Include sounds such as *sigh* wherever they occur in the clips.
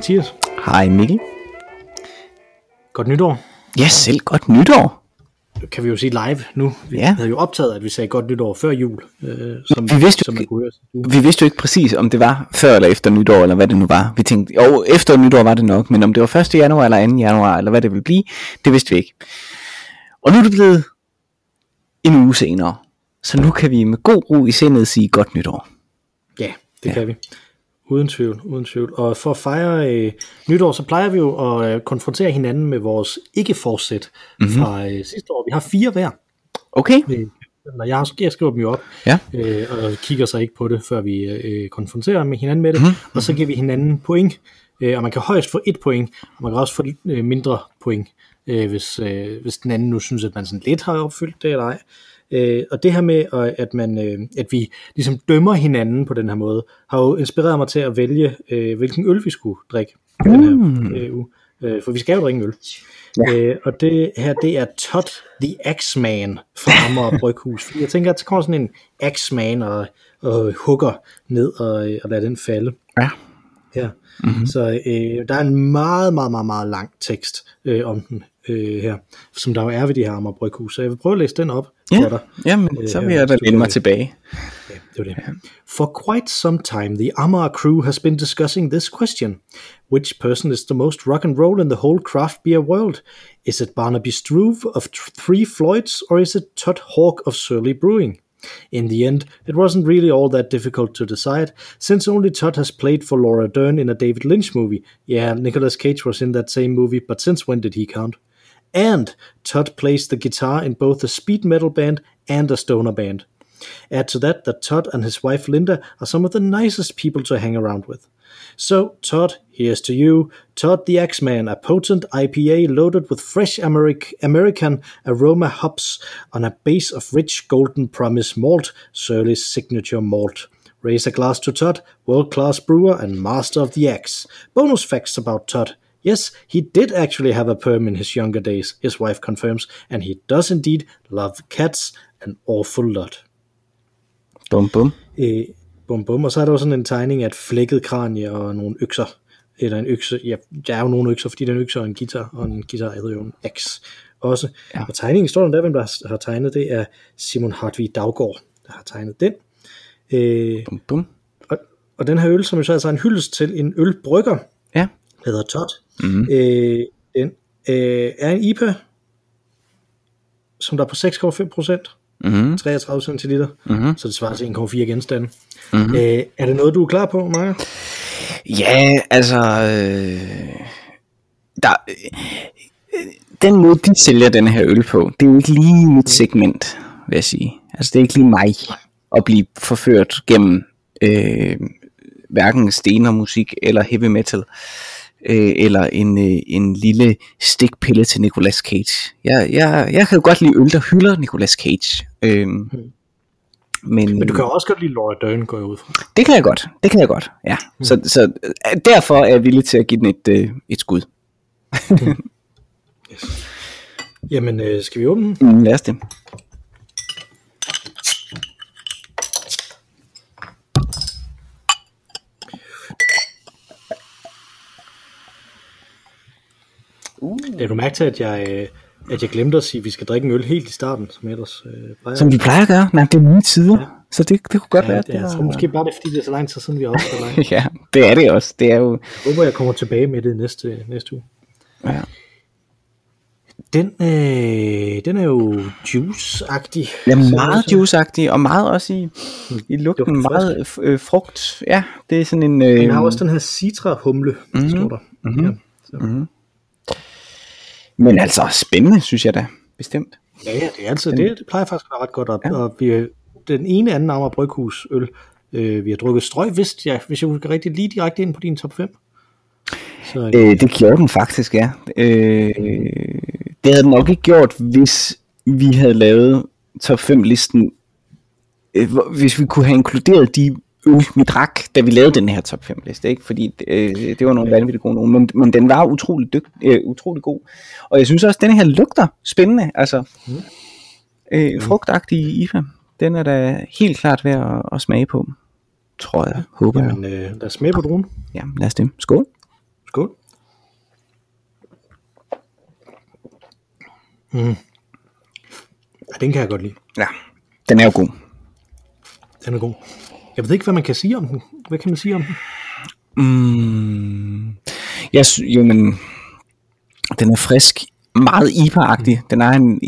Hej Mathias. Hej Mikkel. Godt nytår. Ja, selv godt nytår. Kan vi jo sige live nu. Vi Ja. havde jo optaget, at vi sagde godt nytår før jul. Øh, som, Vi vidste jo som man ikke- kunne høre. Vi vidste jo ikke præcis, om det var før eller efter nytår, eller hvad det nu var. Vi tænkte, jo, efter nytår var det nok, men om det var 1. januar eller 2. januar, eller hvad det ville blive, det vidste vi ikke. Og nu er det blevet en uge senere. Så nu kan vi med god ro i sindet sige godt nytår. Ja, det Ja. kan vi. Uden tvivl, uden tvivl. Og for at fejre øh, nytår, så plejer vi jo at øh, konfrontere hinanden med vores ikke-forsæt Mhm. mm-hmm. fra øh, sidste år. Vi har fire hver. Okay? Øh, jeg, jeg skriver dem jo op, Ja. øh, og kigger så ikke på det, før vi øh, konfronterer med hinanden med det, Mhm. mm-hmm. og så giver vi hinanden point, øh, og man kan højst få et point, og man kan også få øh, mindre point, øh, hvis, øh, hvis den anden nu synes, at man sådan lidt har opfyldt det eller ej. Øh, og det her med, øh, at, man, øh, at vi ligesom dømmer hinanden på den her måde, har jo inspireret mig til at vælge, øh, hvilken øl vi skulle drikke i den her øh, uge. Øh, for vi skal jo drikke en øl. Ja. Øh, og det her, det er Todd the Axeman fra Amager Bryghus. Fordi jeg tænker, at der kommer sådan en Axeman og, og hugger ned og, og lader den falde. Ja. Ja. Mm-hmm. Så øh, der er en meget, meget, meget, meget lang tekst øh, om den øh, her, som der jo er ved de her Amager Bryghus. Så jeg vil prøve at læse den op Ja, jamen, så vil jeg da læne mig tilbage. For quite some time, the Amar crew has been discussing this question. Which person is the most rock and roll in the whole craft beer world? Is it Barnaby Struve of Three Floyds, or is it Todd Hawk of Surly Brewing? In the end, it wasn't really all that difficult to decide, since only Todd has played for Laura Dern in a David Lynch movie. Yeah, Nicolas Cage was in that same movie, but since when did he count? And Todd plays the guitar in both a speed metal band and a stoner band. Add to that that Todd and his wife Linda are some of the nicest people to hang around with. So, Todd, here's to you. Todd the Axeman, a potent IPA loaded with fresh Ameri- American aroma hops on a base of rich golden promise malt, Surly's signature malt. Raise a glass to Todd, world class brewer and master of the axe. Bonus facts about Todd. Yes, he did actually have a perm in his younger days, his wife confirms, and he does indeed love cats an awful lot. Bum, bum. Øh, bum bum, og så er der jo sådan en tegning af et flækket kranie og nogle økser. Eller en økse, ja, der er jo nogle økser, fordi den økse og en guitar, og en guitar hedder jo en axe også. Ja. Og tegningen står der, hvem der har- tegnet, det er Simon Hartvig Daggaard, der har tegnet den. Øh, Bum, bum. og, og den her øl, som jo så er altså en hyldest til en ølbrygger. Der hedder Todd. Mhm. Øh, den øh, er en IPA, som der er på 6,5 procent. Mhm. 33 centiliter, Mhm. så det svarer til 1,4 genstande. Mm-hmm. Øh, er det noget, du er klar på, Marker? Ja, altså... Øh, der, øh, den måde, de sælger den her øl på, det er jo ikke lige mit segment, vil jeg sige. Altså, det er ikke lige mig at blive forført gennem øh, hverken stenermusik eller heavy metal, øh, eller en, øh, en lille stikpille til Nicolas Cage. Jeg, jeg, jeg kan jo godt lide øl, der hylder Nicolas Cage. Øh, men, Men du kan jo også godt lide Laura Dern, går jeg ud fra. det kan jeg godt. Det kan jeg godt. Ja. Mm. Så, så øh, derfor er jeg villig til at give den et, øh, et skud. Jamen, øh, skal vi åbne den? Mm, lad os det. Lad du mærke til, at jeg, øh, at jeg glemte at sige, at vi skal drikke en øl helt i starten, som jeg ellers øh, plejer. Som vi plejer at gøre. Nej, det er nye tider. Ja. Så det, det kunne godt ja, være. det, jeg tror måske bare, det er, fordi det er så lang tid siden, vi har optaget. *laughs* Ja, det er det også. Det er jo... Jeg håber, jeg kommer tilbage med det næste, næste uge. Ja. Den, øh, den er jo juice-agtig. Det er Så- meget juiceagtig, og meget også i, i lugten Lugten meget øh, frugt. Ja, det er sådan en... Øh, Den har også den her citra-humle, mm-hmm. står der. Mm-hmm. Ja, så. Mm-hmm. Men altså, spændende, synes jeg da. Bestemt. ja, ja, det er altså, det, det plejer faktisk at være ret godt op. Ja. Og vi, den ene anden Amager Bryghus øl, øh, vi har drukket strøg, hvis jeg, hvis jeg husker rigtigt, lige direkte ind på din top 5. Så, øh, Øh, det gjorde den faktisk, ja. Øh, det havde den nok ikke gjort, hvis vi havde lavet top 5 listen, øh, hvis vi kunne have inkluderet de øl, vi drak, da vi lavede den her top 5 liste, ikke? Fordi øh, det var nogle vanvittigt gode nogen, men, men den var utrolig, dygt, øh, utrolig god. Og jeg synes også, at den her lugter spændende, altså øh, frugtagtig IPA. Den er da helt klart værd at, at smage på, tror jeg, håber jeg. jamen, øh, lad os smage på druen. Ja, lad os det. Skål. Skål. Mm. Ja, den kan jeg godt lide. Ja, den er jo god. Den er god. Jeg ved ikke, hvad man kan sige om den. Hvad kan man sige om den? Mm, jeg sy- jo, men den er frisk, meget IPA-agtig. Den er en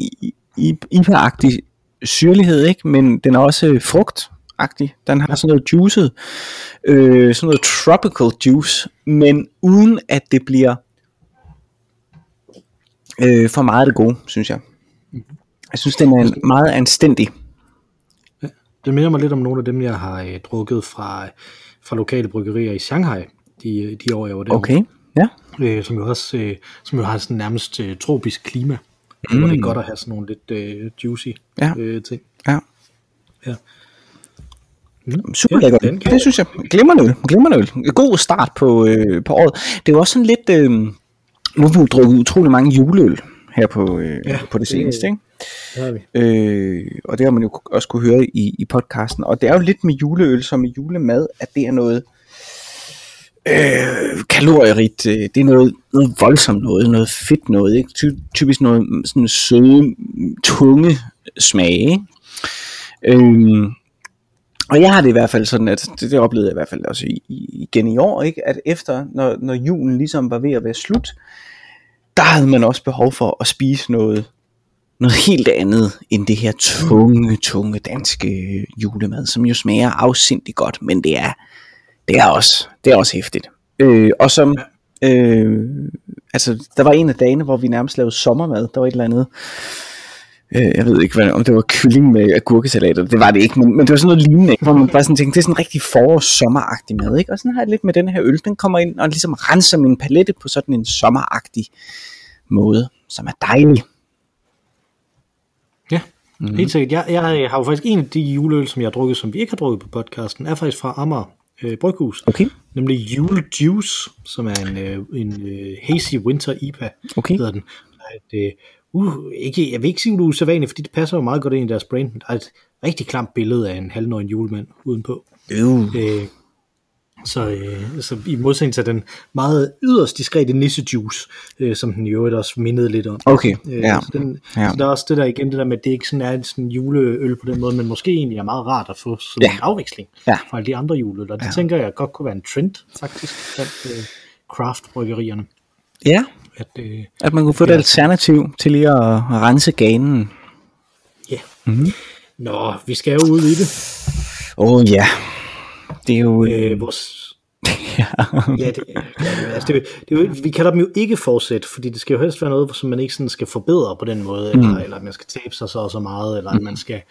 IPA-agtig syrlighed, ikke? men den er også frugtagtig. Den har sådan noget juicet, øh, sådan noget tropical juice, men uden at det bliver øh, for meget af det gode, synes jeg. Jeg synes, den er meget anstændig. Det minder mig lidt om nogle af dem, jeg har øh, drukket fra, fra lokale bryggerier i Shanghai, de, de år, jeg var der. Okay, ja. Øh, som jo også øh, som jo har sådan nærmest øh, tropisk klima. Mm. Hvor det er godt at have sådan nogle lidt øh, juicy Ja. øh, ting. ja. Ja. Super Ja, lækker den øl. kan Det synes jeg. Glimrende øl. Glimrende øl. En God start på, øh, på året. Det er jo også sådan lidt... Øh, nu har vi drukket utrolig mange juleøl her på, øh, Ja, på det seneste. Ikke? Det har vi. Øh, og det har man jo også kunne høre i, i podcasten. Og det er jo lidt med juleøl som med julemad, at det er noget øh, kalorierigt. øh, Det er noget, noget voldsomt noget, noget fedt noget. Ikke? Ty, typisk noget sådan søde, tunge smage. Ikke? Øh, og jeg har det i hvert fald sådan, at det, det oplevede jeg i hvert fald også i, i, igen i år, ikke? at efter, når, når julen ligesom var ved at være slut, der havde man også behov for at spise noget, noget helt andet end det her tunge, tunge danske julemad, som jo smager afsindigt godt, men det er, det er også, det er også hæftigt. Øh, og som, øh, altså, der var en af dagene, hvor vi nærmest lavede sommermad, der var et eller andet, øh, jeg ved ikke, hvad, om det var kylling med agurkesalat, det var det ikke, men, men det var sådan noget lignende, hvor man bare sådan tænkte, det er sådan en rigtig forårs-sommeragtig mad, ikke? og sådan har jeg det lidt med den her øl, den kommer ind og ligesom renser min palette på sådan en sommeragtig måde, som er dejlig. Ja, mm. helt sikkert. Jeg, jeg har jo faktisk en af de juleøl, som jeg har drukket, som vi ikke har drukket på podcasten, er faktisk fra Amager øh, Bryghus. Okay. Nemlig Jule Juice, som er en, øh, en øh, hazy winter IPA, Okay. hedder den. Der et, øh, uh, ikke, jeg vil ikke sige, at det er usædvanligt, fordi det passer jo meget godt ind i deres brand, men der er et rigtig klamt billede af en halvnøgen julemand udenpå. Øh. Øh, så, øh, så i modsætning til den meget yderst diskrete nissejuice, øh, som den i øvrigt også mindede lidt om. Okay, Øh, ja. så, den, Ja. så der er også det der igen, det der med, at det ikke sådan er en sådan juleøl på den måde, men måske egentlig er meget rart at få sådan Ja. en afveksling Ja. fra alle de andre juleøl, og det Ja. tænker jeg godt kunne være en trend faktisk blandt øh, craft-bryggerierne. Ja, At, øh, at man kunne få et alternativ til lige at rense ganen. ja. Mm-hmm. Nå, vi skal jo ud i det. Åh oh, ja, det er jo... Øh, vores *laughs* ja. Ja, det, ja, altså det, det, vi kalder dem jo ikke forsæt, fordi det skal jo helst være noget, som man ikke sådan skal forbedre på den måde, eller, eller at man skal tabe sig så og så meget, eller at man skal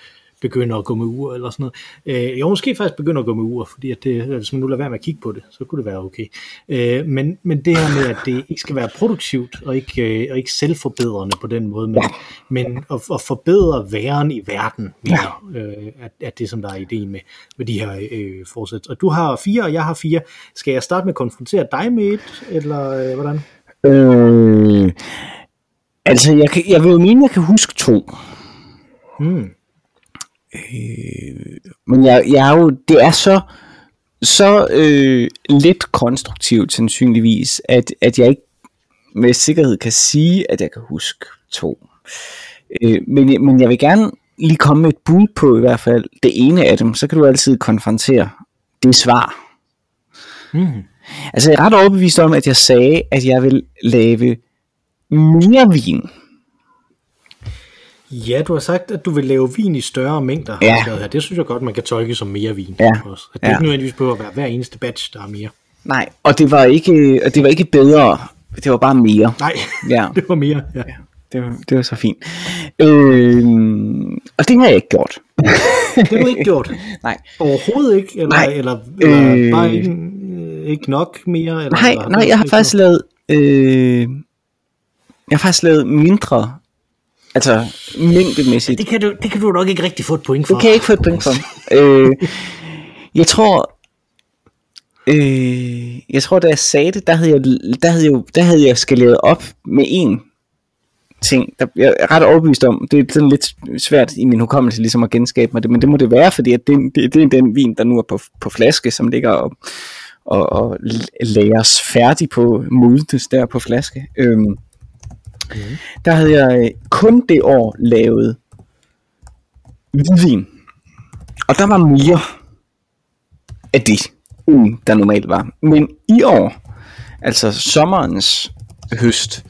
begynde at gå med ur, eller sådan noget. Øh, jo, måske faktisk begynde at gå med ur, fordi at det, hvis man nu lader være med at kigge på det, så kunne det være okay. Øh, men, men det her med, at det ikke skal være produktivt, og ikke, øh, og ikke selvforbedrende på den måde, men, men at, at forbedre væren i verden mere, øh, at, at det, som der er ideen med, med de her øh, forsæt. Og du har fire, og jeg har fire. Skal jeg starte med at konfrontere dig med et, eller øh, hvordan? Øh, altså, jeg, kan, jeg vil jo mene, jeg kan huske to. Hmm. Øh, men jeg, jeg er jo, det er så, så øh, lidt konstruktivt sandsynligvis, at, at jeg ikke med sikkerhed kan sige, at jeg kan huske to. Øh, men, men jeg vil gerne lige komme med et bud på i hvert fald det ene af dem, så kan du altid konfrontere det svar. Hmm. Altså jeg er ret overbevist om, at jeg sagde, at jeg vil lave mere vin. Ja, du har sagt, at du vil lave vin i større mængder. Ja. Her. Det synes jeg godt, man kan tolke som mere vin. Ja. Også. At det Ja. ikke nødvendigvis behøver at være hver eneste batch, der er mere. Nej, og det var ikke, og det var ikke bedre, det var bare mere. Nej, Ja. *laughs* det var mere. Ja. Det var, det var så fint. Øh, og det har jeg ikke gjort. Det har du ikke gjort. *laughs* Nej. Overhovedet ikke? Eller, Nej. eller, eller Øh. bare ikke, ikke nok mere? Eller, Nej, eller, nej, jeg har faktisk lavet, øh, jeg har faktisk lavet mindre, altså mængdemæssigt. Det kan, du, det kan du nok ikke rigtig få et point for. Det kan jeg ikke få et point for. øh, jeg tror, øh, jeg tror, da jeg sagde det, der havde jeg, der havde jeg, der havde jeg skaleret op med en ting, der, jeg er ret overbevist om, det er sådan lidt svært i min hukommelse ligesom at genskabe mig det, men det må det være, fordi at det, det, det er den vin, der nu er på, på flaske, som ligger og, og, og læres færdig på modnes der på flaske. Øhm, mm. Der havde jeg øh, kun det år lavet hvidvin. Og der var mere af det, end der normalt var. Men i år, altså sommerens høst,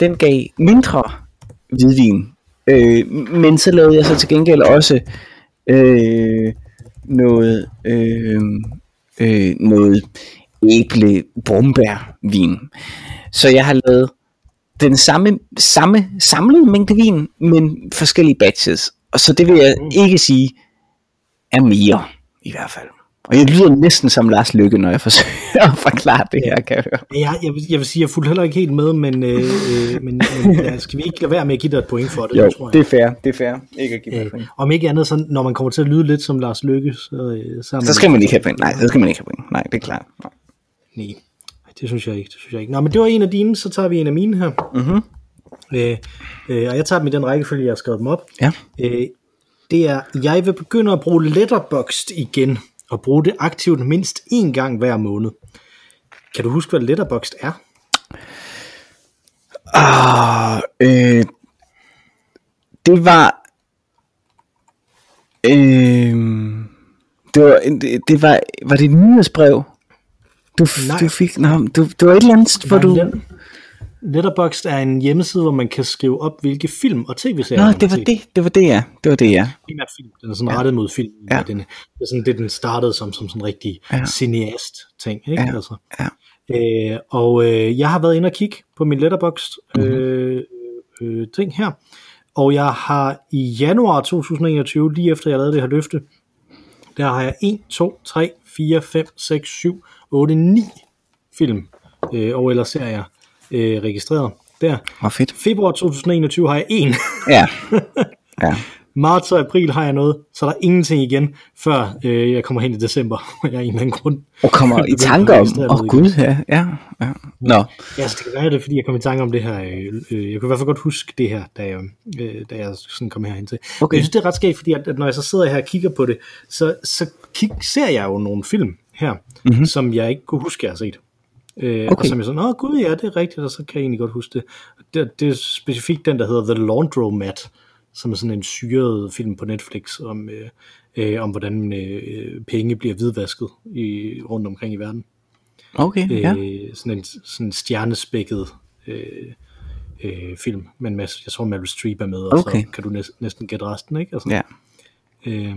den gav mindre hvidvin. Øh, men så lavede jeg så til gengæld også øh, noget, øh, øh, noget æble brombærvin. Så jeg har lavet den samme, samme samlede mængde vin, men forskellige batches. Og så det vil jeg ikke sige er mere, i hvert fald. Og jeg lyder næsten som Lars Lykke, når jeg forsøger at forklare det her, kan jeg høre. Ja, jeg, vil, jeg vil sige, jeg fulgte heller ikke helt med, men, øh, øh men, men ja, skal vi ikke lade være med at give dig et point for det? Jo, tror jeg. det er fair, det er fair. Ikke at give øh, point. Om ikke andet, så når man kommer til at lyde lidt som Lars Lykke, så... Øh, så, så skal man ikke have point. Nej, så skal man ikke have point. Nej, det er klart. Nej. Nej, det synes jeg ikke. Det synes jeg ikke. Nå, men det var en af dine, så tager vi en af mine her. Mm-hmm. Øh, øh, og jeg tager dem i den rækkefølge, jeg har skrevet dem op. Ja. Øh, det er, jeg vil begynde at bruge Letterboxd igen og bruge det aktivt mindst én gang hver måned. Kan du huske, hvad Letterboxd er? Ah, øh, det var... Øh, det var, det, det var, var det et nyhedsbrev? Du, Nej. du fik, nej, du, det var et eller andet, hvor du... Letterboxd er en hjemmeside, hvor man kan skrive op, hvilke film og tv-serier Nå, det var det, det var det, ja. Det var det, ja. Primært film. Den er sådan ja. rettet mod film. Ja. Den, det er sådan det, den startede som, som sådan en rigtig ja. cineast-ting, ikke? Ja. Altså. ja. Øh, og øh, jeg har været inde og kigge på min Letterboxd mm-hmm. øh, øh, ting her. Og jeg har i januar 2021, lige efter jeg lavede det her løfte, der har jeg 1, 2, 3, 4, 5, 6, 7, 8, 9 film øh, og eller serier øh, registreret der. Hvor fedt. Februar 2021 har jeg en. ja. *laughs* ja. Marts og april har jeg noget, så er der ingenting igen, før øh, jeg kommer hen i december, *laughs* jeg er en eller anden grund. Og kommer *laughs* i tanke om, åh oh, gud, ja, ja, ja. Nå. Ja, så det kan være det, fordi jeg kom i tanke om det her, øh, øh, jeg kunne i hvert fald godt huske det her, da jeg, øh, da jeg sådan kom herhen til. Okay. Jeg synes, det er ret skægt, fordi at, at når jeg så sidder her og kigger på det, så, så kig, ser jeg jo nogle film her, mm-hmm. som jeg ikke kunne huske, jeg har set. Øh, okay. Og som jeg sådan, åh gud ja, det er rigtigt, og så kan jeg egentlig godt huske det. Det, det er specifikt den, der hedder The Laundromat, som er sådan en syret film på Netflix, om, øh, øh, om hvordan øh, penge bliver hvidvasket i, rundt omkring i verden. Okay, øh, ja. Sådan en sådan stjernespækket øh, øh, film, men med, jeg tror Meryl Streep er med, og okay. så kan du næsten, næsten gætte resten, ikke? Altså, ja. Øh,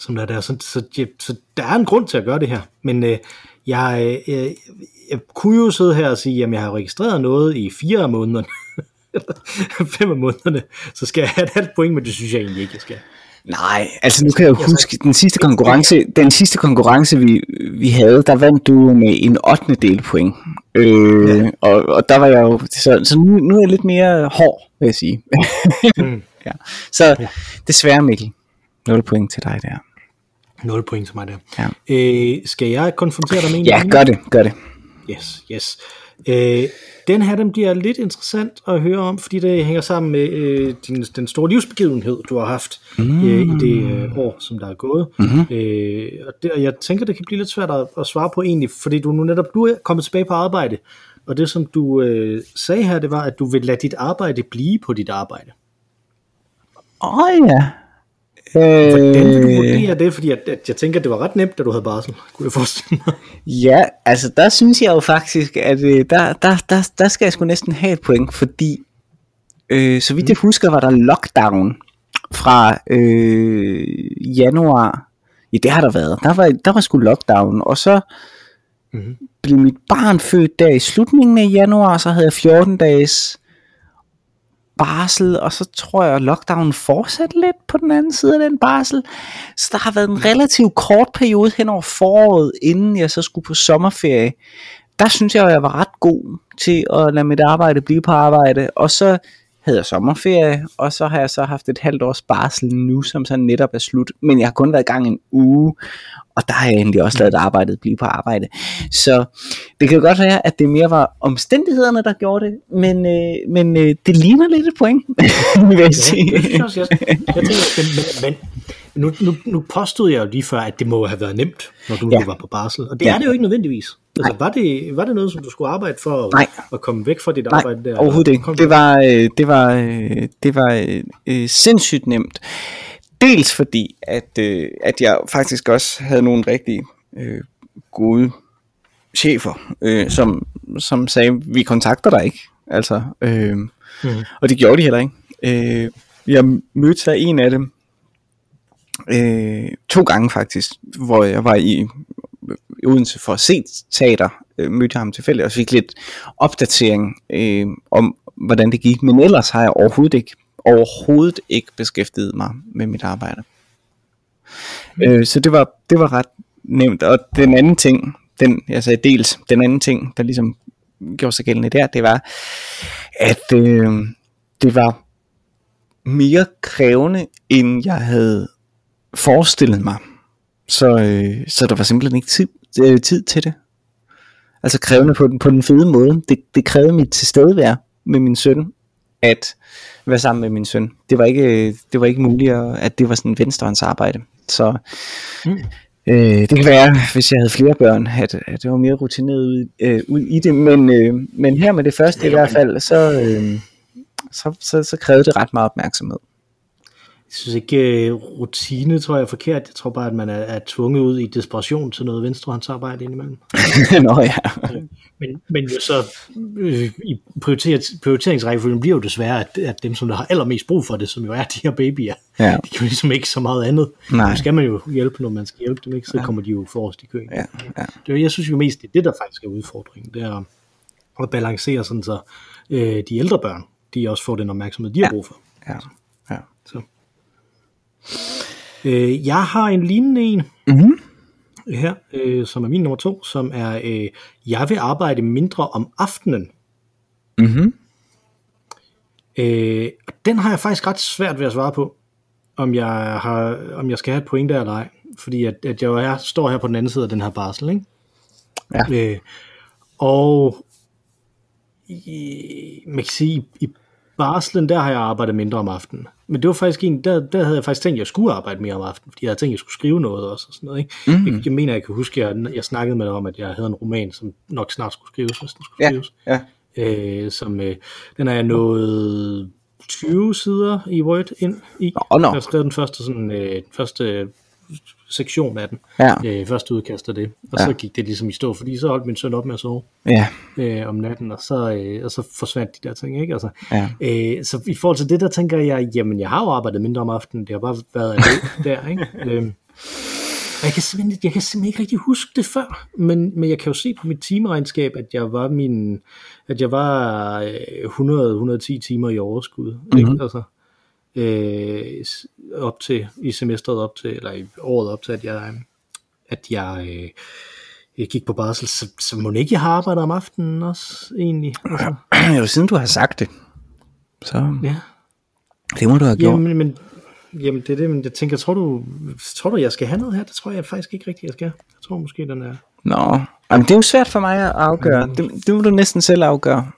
som der er der. Så, så, så, så der er en grund til at gøre det her, men øh, jeg, øh, jeg kunne jo sidde her og sige, at jeg har registreret noget i fire af månederne, *laughs* *laughs* fem af månederne, så skal jeg have et halvt point, men det synes jeg egentlig ikke, jeg skal. Nej, altså nu kan jeg jo huske, den sidste konkurrence, den sidste konkurrence vi, vi havde, der vandt du med en 8. del point. Øh, ja. og, og der var jeg jo, så, så nu, nu er jeg lidt mere hård, vil jeg sige. mm. *laughs* ja. Så ja. desværre Mikkel, 0 point til dig der. 0 point til mig der. Ja. Øh, skal jeg konfrontere dig med en? Ja, gør det, gør det. Yes, yes. Øh, den her, den bliver lidt interessant at høre om, fordi det hænger sammen med øh, din, den store livsbegivenhed, du har haft mm. øh, i det øh, år, som der er gået. Mm-hmm. Øh, og, det, og jeg tænker, det kan blive lidt svært at, at svare på egentlig, fordi du nu netop du er kommet tilbage på arbejde, og det som du øh, sagde her, det var, at du vil lade dit arbejde blive på dit arbejde. Åh oh, ja. Hvordan vil du øh. vurdere det? Fordi at, at jeg tænker, at det var ret nemt, da du havde barsel, kunne jeg forestille mig. Ja, altså der synes jeg jo faktisk, at øh, der, der, der, der skal jeg sgu næsten have et point, fordi øh, så vidt jeg mm. husker, var der lockdown fra øh, januar. Ja, det har der været. Der var, der var sgu lockdown, og så mm. blev mit barn født der i slutningen af januar, så havde jeg 14 dages barsel, og så tror jeg, at lockdown fortsatte lidt på den anden side af den barsel. Så der har været en relativt kort periode hen over foråret, inden jeg så skulle på sommerferie. Der synes jeg, at jeg var ret god til at lade mit arbejde blive på arbejde, og så havde jeg sommerferie, og så har jeg så haft et halvt års barsel nu, som så netop er slut. Men jeg har kun været i gang en uge, og der har jeg egentlig også lavet arbejdet blive på arbejde. Så det kan jo godt være, at det mere var omstændighederne, der gjorde det, men, øh, men øh, det ligner lidt et point, *laughs* vil jeg sige. Ja, det synes jeg også. Jeg, jeg tænker, men, men nu, nu, nu påstod jeg jo lige før, at det må have været nemt, når du, Ja. var på barsel. Og det ja. er det jo ikke nødvendigvis. Altså, var, det, var det noget, som du skulle arbejde for at, Nej. at komme væk fra dit Nej, arbejde der? overhovedet ikke. Kom Det var, øh, det var, øh, det var øh, øh, sindssygt nemt. Dels fordi, at, øh, at jeg faktisk også havde nogle rigtig øh, gode chefer, øh, som, som sagde, vi kontakter dig ikke. Altså, øh, Mhm. Og det gjorde de heller ikke. Øh, jeg mødte så en af dem øh, to gange faktisk, hvor jeg var i i Odense for at se teater, øh, mødte ham tilfældigt og fik lidt opdatering øh, om, hvordan det gik. Men ellers har jeg overhovedet ikke, overhovedet ikke beskæftiget mig med mit arbejde. Øh, så det var, det var ret nemt. Og den anden ting, den, jeg sagde dels, den anden ting, der ligesom gjorde sig gældende der, det var, at øh, det var mere krævende, end jeg havde forestillet mig. Så, øh, så der var simpelthen ikke tid, øh, tid til det. Altså krævende på den, på den fede måde. Det, det krævede mit tilstedevær med min søn, at være sammen med min søn. Det var ikke, det var ikke muligt, at, det var sådan venstrehånds arbejde. Så Mm. øh, det kan være, hvis jeg havde flere børn, at, at det var mere rutineret ud, øh, ud i det. Men, øh, men her med det første i hvert fald, så, øh, så, så, så krævede det ret meget opmærksomhed. Jeg synes ikke, uh, rutine tror jeg er forkert. Jeg tror bare, at man er, er tvunget ud i desperation til noget venstrehåndsarbejde indimellem. *laughs* Nå ja. Men, men jo så øh, i prioriter, prioriteringsrækkefølgen bliver jo desværre, at, at dem, som der har allermest brug for det, som jo er de her babyer, Ja. de kan jo ligesom ikke så meget andet. Nej. Nu skal man jo hjælpe, når man skal hjælpe dem, ikke? så kommer de jo forrest i køen. Ja, ja. Det, jeg synes jo mest, det er det, der faktisk er udfordringen. Det er at- balancere sådan, så øh, de ældre børn, de også får den opmærksomhed, de har Ja. brug for. ja. Øh, jeg har en lignende en Mm-hmm. her, øh, som er min nummer to, som er, øh, jeg vil arbejde mindre om aftenen. Mm-hmm. Øh, den har jeg faktisk ret svært ved at svare på, om jeg, har, om jeg skal have et point der eller ej. Fordi at, at jeg er, står her på den anden side af den her barsel, ikke? Ja. Øh, og i, man kan sige, i, i barslen, der har jeg arbejdet mindre om aftenen. Men det var faktisk en, der, der havde jeg faktisk tænkt, at jeg skulle arbejde mere om aftenen, fordi jeg havde tænkt, at jeg skulle skrive noget også. Og sådan noget, ikke? Mhm. Jeg, jeg mener, jeg kan huske, at jeg, jeg snakkede med dig om, at jeg havde en roman, som nok snart skulle skrives, hvis den skulle Ja, skrives. ja. Øh, som, øh, den er jeg nået 20 sider i Word ind i. Nå, nå. Jeg har skrevet den første, sådan, øh, første øh, sektion af den. Ja. Øh, første udkast af det. Og Ja. så gik det ligesom i stå, fordi så holdt min søn op med at sove Ja, øh, om natten, og så, øh, og så forsvandt de der ting, ikke? Altså, ja. øh, så i forhold til det, der tænker jeg, jamen jeg har jo arbejdet mindre om aftenen, det har bare været *laughs* der, ikke? Og jeg kan, simpelthen, jeg kan simpelthen ikke rigtig huske det før, men, men jeg kan jo se på mit timeregnskab, at jeg var min, at jeg var øh, 100-110 timer i overskud, mm-hmm. ikke? Altså, øh, op til, i semesteret op til, eller i året op til, at jeg, at jeg, øh, jeg gik på barsel, så, så må ikke jeg har arbejdet om aftenen også, egentlig. Altså, *clears throat* Jo, siden du har sagt det, så ja. det må du have gjort. Jamen, men, jamen, det er det, men jeg tænker, tror du, tror du, jeg skal have noget her? Det tror jeg faktisk ikke rigtigt, jeg skal. Jeg tror måske, den er... Nå, Jamen, det er jo svært for mig at afgøre. Det, det må du næsten selv afgøre.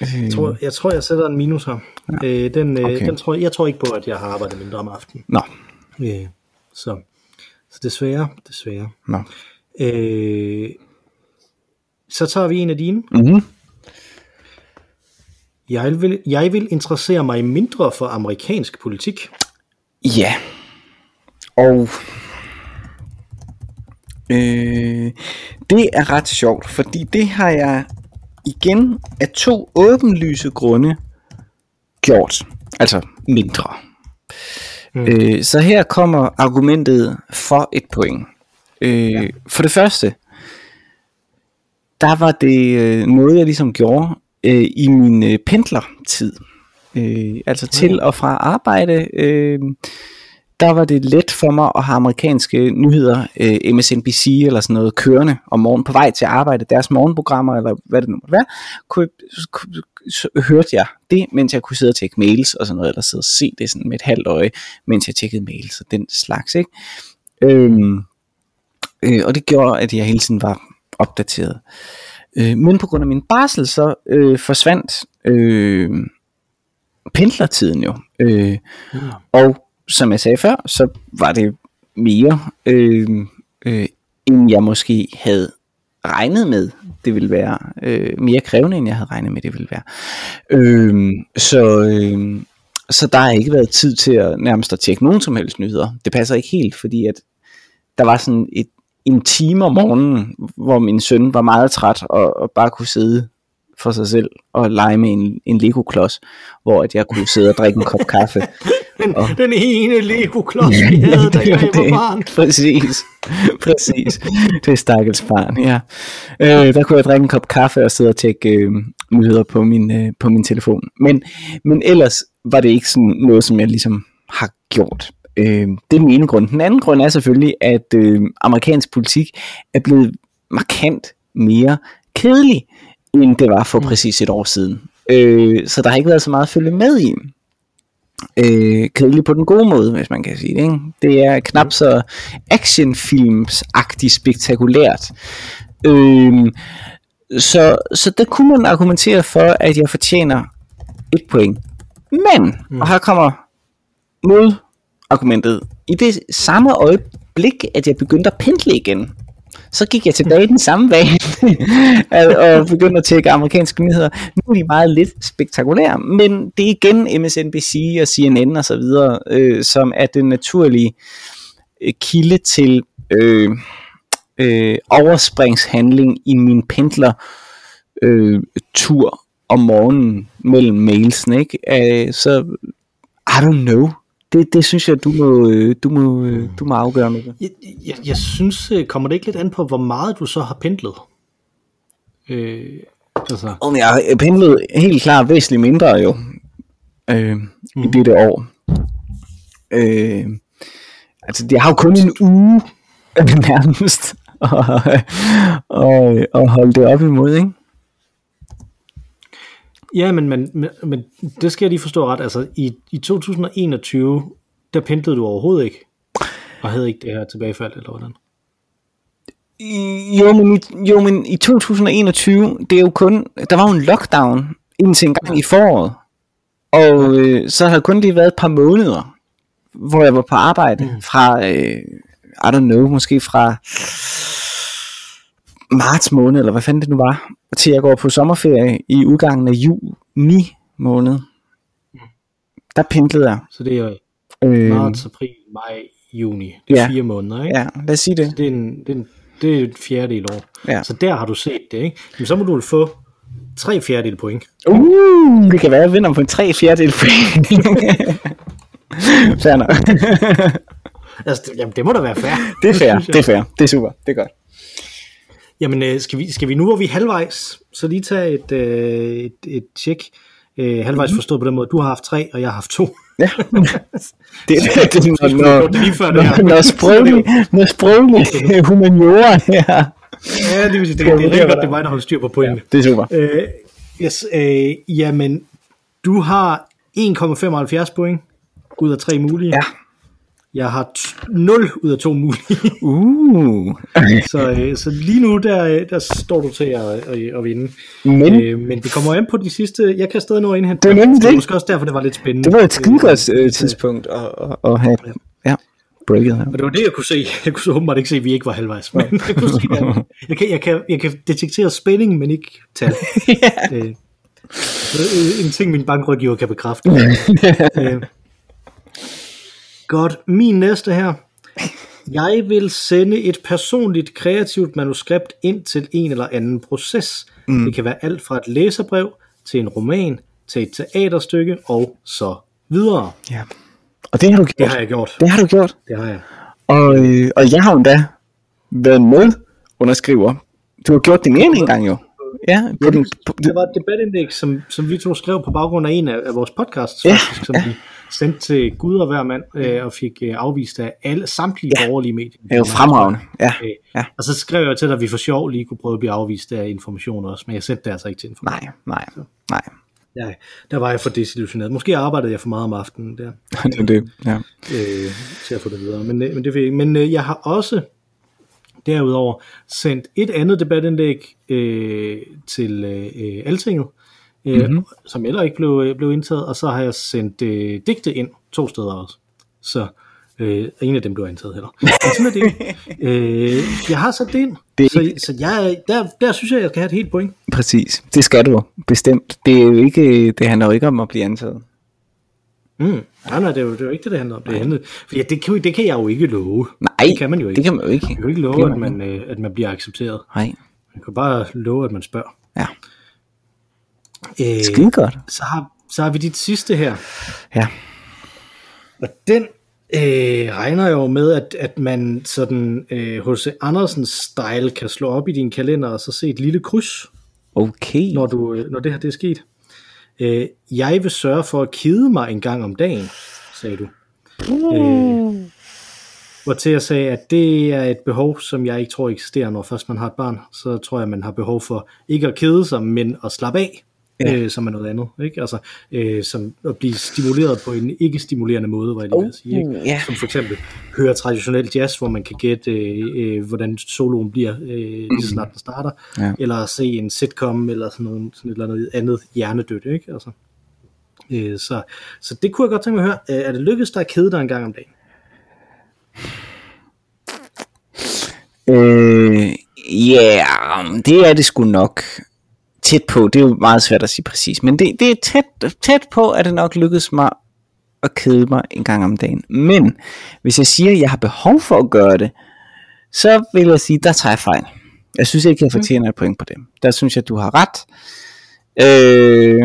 Jeg tror, jeg, tror, jeg sætter en minus her. Ja. Øh, den, øh, Okay. den tror, jeg jeg tror ikke på, at jeg har arbejdet mindre om aftenen. Nå, Øh, så, så desværre, desværre. nå. Øh, så tager vi en af dine. Mm-hmm. Jeg vil, jeg vil interessere mig mindre for amerikansk politik. Ja. Og øh, det er ret sjovt, fordi det har jeg igen af to åbenlyse grunde gjort. Altså mindre. Mm. Øh, så her kommer argumentet for et point. Øh, ja. For det første, der var det øh, noget, jeg ligesom gjorde øh, i min øh, pendlertid. Øh, altså til og fra arbejde. Øh, der var det let for mig at have amerikanske nyheder, øh, MSNBC eller sådan noget, kørende om morgenen på vej til arbejde, deres morgenprogrammer, eller hvad det nu måtte være, kunne, kunne, så hørte jeg det, mens jeg kunne sidde og tjekke mails og sådan noget, eller sidde og se det sådan med et halvt øje, mens jeg tjekkede mails og den slags, ikke? Øhm, øh, og det gjorde, at jeg hele tiden var opdateret. Øh, men på grund af min barsel, så øh, forsvandt øh, pendlertiden jo. Øh, mm. Og som jeg sagde før, så var det mere, øh, øh, end jeg måske havde regnet med, det ville være. Øh, mere krævende, end jeg havde regnet med, det ville være. Øh, så, øh, så der har ikke været tid til at nærmest at tjekke nogen som helst nyheder. Det passer ikke helt, fordi at der var sådan et, en time om morgenen, hvor min søn var meget træt og, og bare kunne sidde for sig selv og lege med en, en Lego-klods, hvor at jeg kunne sidde og drikke en kop kaffe. *laughs* den, og, den ene Lego-klods, vi havde, da jeg var barn. Præcis, præcis. Det er stakkels barn, ja. Øh, der kunne jeg drikke en kop kaffe og sidde og tjekke øh, nyheder på min, øh, på min telefon. Men, men ellers var det ikke sådan noget, som jeg ligesom har gjort. Øh, det er den ene grund. Den anden grund er selvfølgelig, at øh, amerikansk politik er blevet markant mere kedelig end det var for mm. præcis et år siden. Øh, så der har ikke været så meget at følge med i. Øh, kedelig på den gode måde, hvis man kan sige det. Ikke? Det er knap så actionfilms-agtigt spektakulært. Øh, så, så der kunne man argumentere for, at jeg fortjener et point. Men, mm. og her kommer modargumentet, i det samme øjeblik, at jeg begyndte at pendle igen, så gik jeg tilbage i den samme dag *laughs* og begyndte at tjekke amerikanske nyheder. Nu er de meget lidt spektakulære, men det er igen MSNBC og CNN og så videre, øh, som er den naturlige øh, kilde til øh, øh, overspringshandling i min pendler øh, tur om morgenen mellem mailsene, ikke? Øh, så I don't know det, det synes jeg, du må, øh, du må, øh, du må afgøre med det. Jeg, jeg, jeg synes, øh, kommer det ikke lidt an på, hvor meget du så har pendlet? Øh, altså. Om jeg har pendlet helt klart væsentligt mindre jo, øh, mm. i dette år. Øh, altså, jeg har jo kun en uge *laughs* nærmest og, og, og holde det op imod, ikke? Ja, men, men, men, men det skal jeg lige forstå ret. Altså, i, i 2021, der pendlede du overhovedet ikke, og havde ikke det her tilbagefald, eller hvordan? Jo, men i, jo, men i 2021, det er jo kun, der var jo en lockdown indtil en gang i foråret. Og øh, så har det kun lige været et par måneder, hvor jeg var på arbejde mm. fra, øh, I don't know, måske fra marts måned, eller hvad fanden det nu var, til jeg går på sommerferie i udgangen af juni måned. Der pendlede jeg. Så det er øh, marts, april, maj, juni. Det er ja. fire måneder, ikke? Ja, lad os sige det. Så det er en, det er en, det er et fjerdedel år. Ja. Så der har du set det, ikke? Men så må du få tre fjerdedel point. Uh, det kan være, at jeg vinder på en tre fjerdedel point. *laughs* Fair nok. altså, jamen, det må da være fair. Det er fair, *laughs* det er fair. Det er super, det er godt. Jamen, øh, skal vi, skal vi nu, hvor vi er halvvejs, så lige tage et, øh, et, et tjek. Øh, halvvejs mm. forstået på den måde, du har haft tre, og jeg har haft to. Ja, *laughs* det, det, det, når, når, her. når sproglig, *laughs* når sproglig humaniora her. Ja, det, det, det, det er rigtig godt, det er mig, der holder styr på pointen. Ja, det er super. Øh, yes, øh, jamen, du har 1,75 point ud af tre mulige. Ja. Jeg har 0 ud af 2 mulige. uh. *laughs* så, øh, så lige nu, der, der står du til at, at, at vinde. Men, øh, men det kommer an på de sidste... Jeg kan stadig nå at indhente det. Er det er måske også derfor, det var lidt spændende. Det var et skidegodt øh, tidspunkt at, at, at have ja. breaket her. Og det var det, jeg kunne se. Jeg kunne så åbenbart ikke se, at vi ikke var halvvejs. Men jeg, kunne se, at *laughs* jeg, kan, jeg, kan, jeg kan detektere spænding, men ikke tal. *laughs* ja. øh, en ting, min bankrådgiver kan bekræfte. øh, Godt. Min næste her. Jeg vil sende et personligt kreativt manuskript ind til en eller anden proces. Mm. Det kan være alt fra et læserbrev til en roman, til et teaterstykke og så videre. Ja. Og det har du gjort. Det har jeg gjort. Det har du gjort. Det har jeg. Og, øh, og jeg har endda været med underskriver. Du har gjort end en gang jo. Ja, på ja, den, på, det var et debatindlæg, som, som vi to skrev på baggrund af en af, af vores podcasts, ja, faktisk, som ja. vi sendt til Gud og hver mand, øh, og fik øh, afvist af alle samtlige Ja. borgerlige medier. Det er jo fremragende. Ja, Øh, ja. Og så skrev jeg til dig, at vi for sjov lige kunne prøve at blive afvist af information også, men jeg sendte det altså ikke til information. Nej, nej, nej. Ja, der var jeg for desillusioneret. Måske arbejdede jeg for meget om aftenen der, *laughs* det er det. Ja. øh, til at få det videre. Men, øh, men det fik jeg ikke. Men øh, jeg har også derudover sendt et andet debatindlæg øh, til øh, Altinget, øh, mm-hmm. som heller ikke blev, øh, blev indtaget, og så har jeg sendt øh, digte ind to steder også. Så øh, ingen af dem blev indtaget heller. Men sådan er det. *laughs* øh, jeg har sat det ind, Det så, ikke- så jeg, der, der synes jeg, jeg skal have et helt point. Præcis. Det skal du bestemt. Det er jo ikke, det handler jo ikke om at blive ansat. Mm. Nej, nej, det er, jo, det er jo ikke det, det handler om. Det, handler, fordi det, kan, det kan jeg jo ikke love. Nej, det kan man jo ikke. Det kan man jo ikke. Jeg kan jo ikke love, kan at man man, øh, at man bliver accepteret. Nej. Man kan bare love, at man spørger. Ja. Øh, Skide godt. så, har, så har vi dit sidste her. Ja. Og den øh, regner jo med, at, at man sådan øh, H.C. Andersens style kan slå op i din kalender og så se et lille kryds, Okay. når, du, øh, når det her det er sket. Øh, jeg vil sørge for at kede mig en gang om dagen, sagde du. Øh, hvor til jeg sagde, at det er et behov, som jeg ikke tror eksisterer, når først man har et barn. Så tror jeg, man har behov for ikke at kede sig, men at slappe af, Ja. øh, som er noget andet. Ikke? Altså, øh, som at blive stimuleret på en ikke-stimulerende måde, var jeg lige at sige. Ikke? Uh, ja. Som for eksempel høre traditionel jazz, hvor man kan gætte, øh, øh, hvordan soloen bliver, øh, lige så snart den starter. Ja. Eller se en sitcom, eller sådan, noget, sådan et eller andet andet hjernedødt. Ikke? Altså, øh, så, så det kunne jeg godt tænke mig at høre. Øh, er det lykkedes dig at kede dig en gang om dagen? Øh, ja, yeah, det er det sgu nok tæt på. Det er jo meget svært at sige præcis, men det, det er tæt, tæt på, at det nok lykkedes mig at kede mig en gang om dagen. Men hvis jeg siger, at jeg har behov for at gøre det, så vil jeg sige, der tager jeg fejl. Jeg synes ikke, jeg fortjener et point på det. Der synes jeg, du har ret. Øh,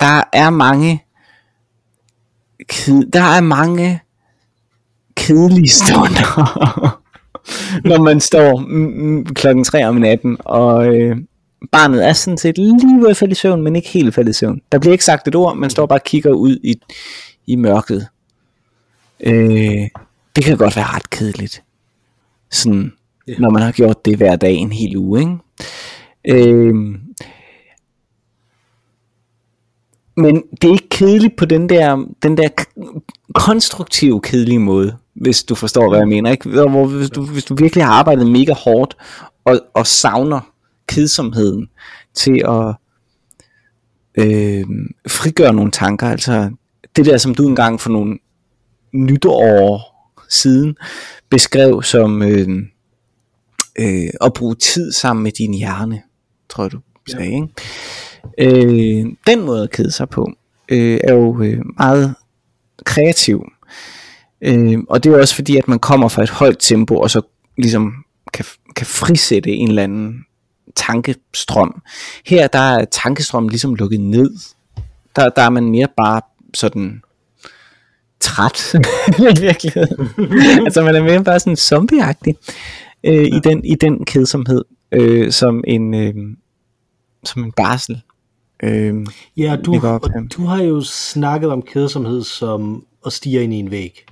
der er mange der er mange kedelige *laughs* stunder, *laughs* når man står mm, mm, klokken 3 om natten, og øh, barnet er sådan set lige ved at falde i søvn, men ikke helt faldet i søvn. Der bliver ikke sagt et ord, man står bare og kigger ud i, i mørket. Øh, det kan godt være ret kedeligt. Sådan, Ja. når man har gjort det hver dag en hel uge, ikke? Øh, men det er ikke kedeligt på den der, den der konstruktive kedelige måde, hvis du forstår, hvad jeg mener. Ikke? Hvor, hvis, du, hvis du virkelig har arbejdet mega hårdt, og, og savner kedsomheden til at øh, frigøre nogle tanker, altså det der, som du engang for nogle nytår siden beskrev som øh, øh, at bruge tid sammen med din hjerne, tror jeg du sagde, ikke? Øh, den måde at kede sig på, øh, er jo øh, meget kreativ. Øh, og det er også fordi, at man kommer fra et højt tempo, og så ligesom kan, kan frisætte en eller anden tankestrøm. Her der er tankestrømmen ligesom lukket ned. Der, der er man mere bare sådan træt *laughs* i virkeligheden. *laughs* altså man er mere bare sådan zombieagtig øh, i, den, i den kedsomhed, øh, som en øh, som en barsel. Øh, Ja, du, op du har jo snakket om kedsomhed som at stige ind i en væg.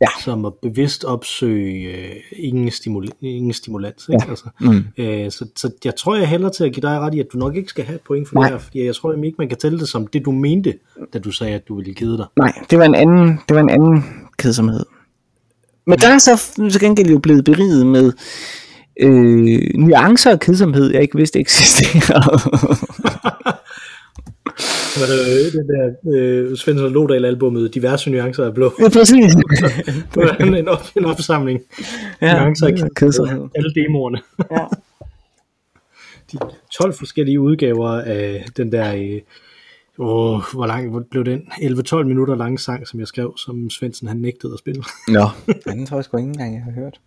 Ja. Som at bevidst opsøge øh, ingen, stimul- ingen stimulans. Ikke? Ja. Altså, Mm. øh, så, så jeg tror, jeg hælder til at give dig ret i, at du nok ikke skal have et point for Nej. det her, fordi jeg tror ikke, man kan tælle det som det, du mente, da du sagde, at du ville kede dig. Nej, det var en anden, det var en anden kedsomhed. Men der er så til gengæld jo blevet beriget med øh, nuancer af kedsomhed, jeg ikke vidste eksisterede. *laughs* *laughs* Øh, det der øh, Svensson Lodal albummet Diverse nuancer af blå? ja, præcis. *laughs* Det var en, en, op, en opsamling. Ja, nuancer af kedsomhed. Alle demoerne. Ja. De 12 forskellige udgaver af den der... Øh, åh, hvor lang hvor blev den? 11-12 minutter lang sang, som jeg skrev, som Svendsen han nægtede at spille. Nå, *laughs* den tror jeg sgu ikke engang, jeg har hørt.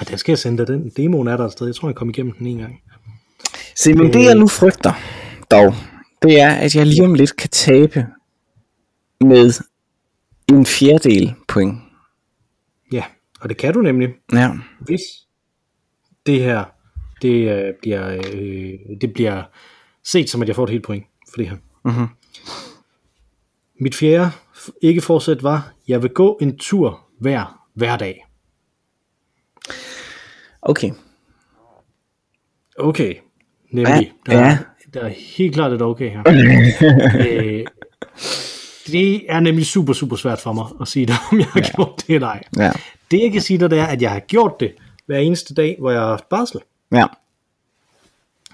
Og den skal jeg sende dig, den demoen er der sted. Jeg tror, jeg kom igennem den en gang. Se, men det jeg nu frygter, dog, det er, at jeg lige om lidt kan tabe med en fjerdedel point. Ja, og det kan du nemlig, Ja. hvis det her det, øh, bliver, øh, det bliver set som, at jeg får et helt point for det her. Mhm. Mit fjerde ikke forsæt var, jeg vil gå en tur hver hverdag. Okay. Okay, nemlig. Ja, ja. Er, der er helt klart et okay her. *laughs* øh, det er nemlig super, super svært for mig at sige dig, om jeg har ja. gjort det eller ej. Ja. Det jeg kan sige dig, det er, at jeg har gjort det hver eneste dag, hvor jeg har haft barsel. Ja.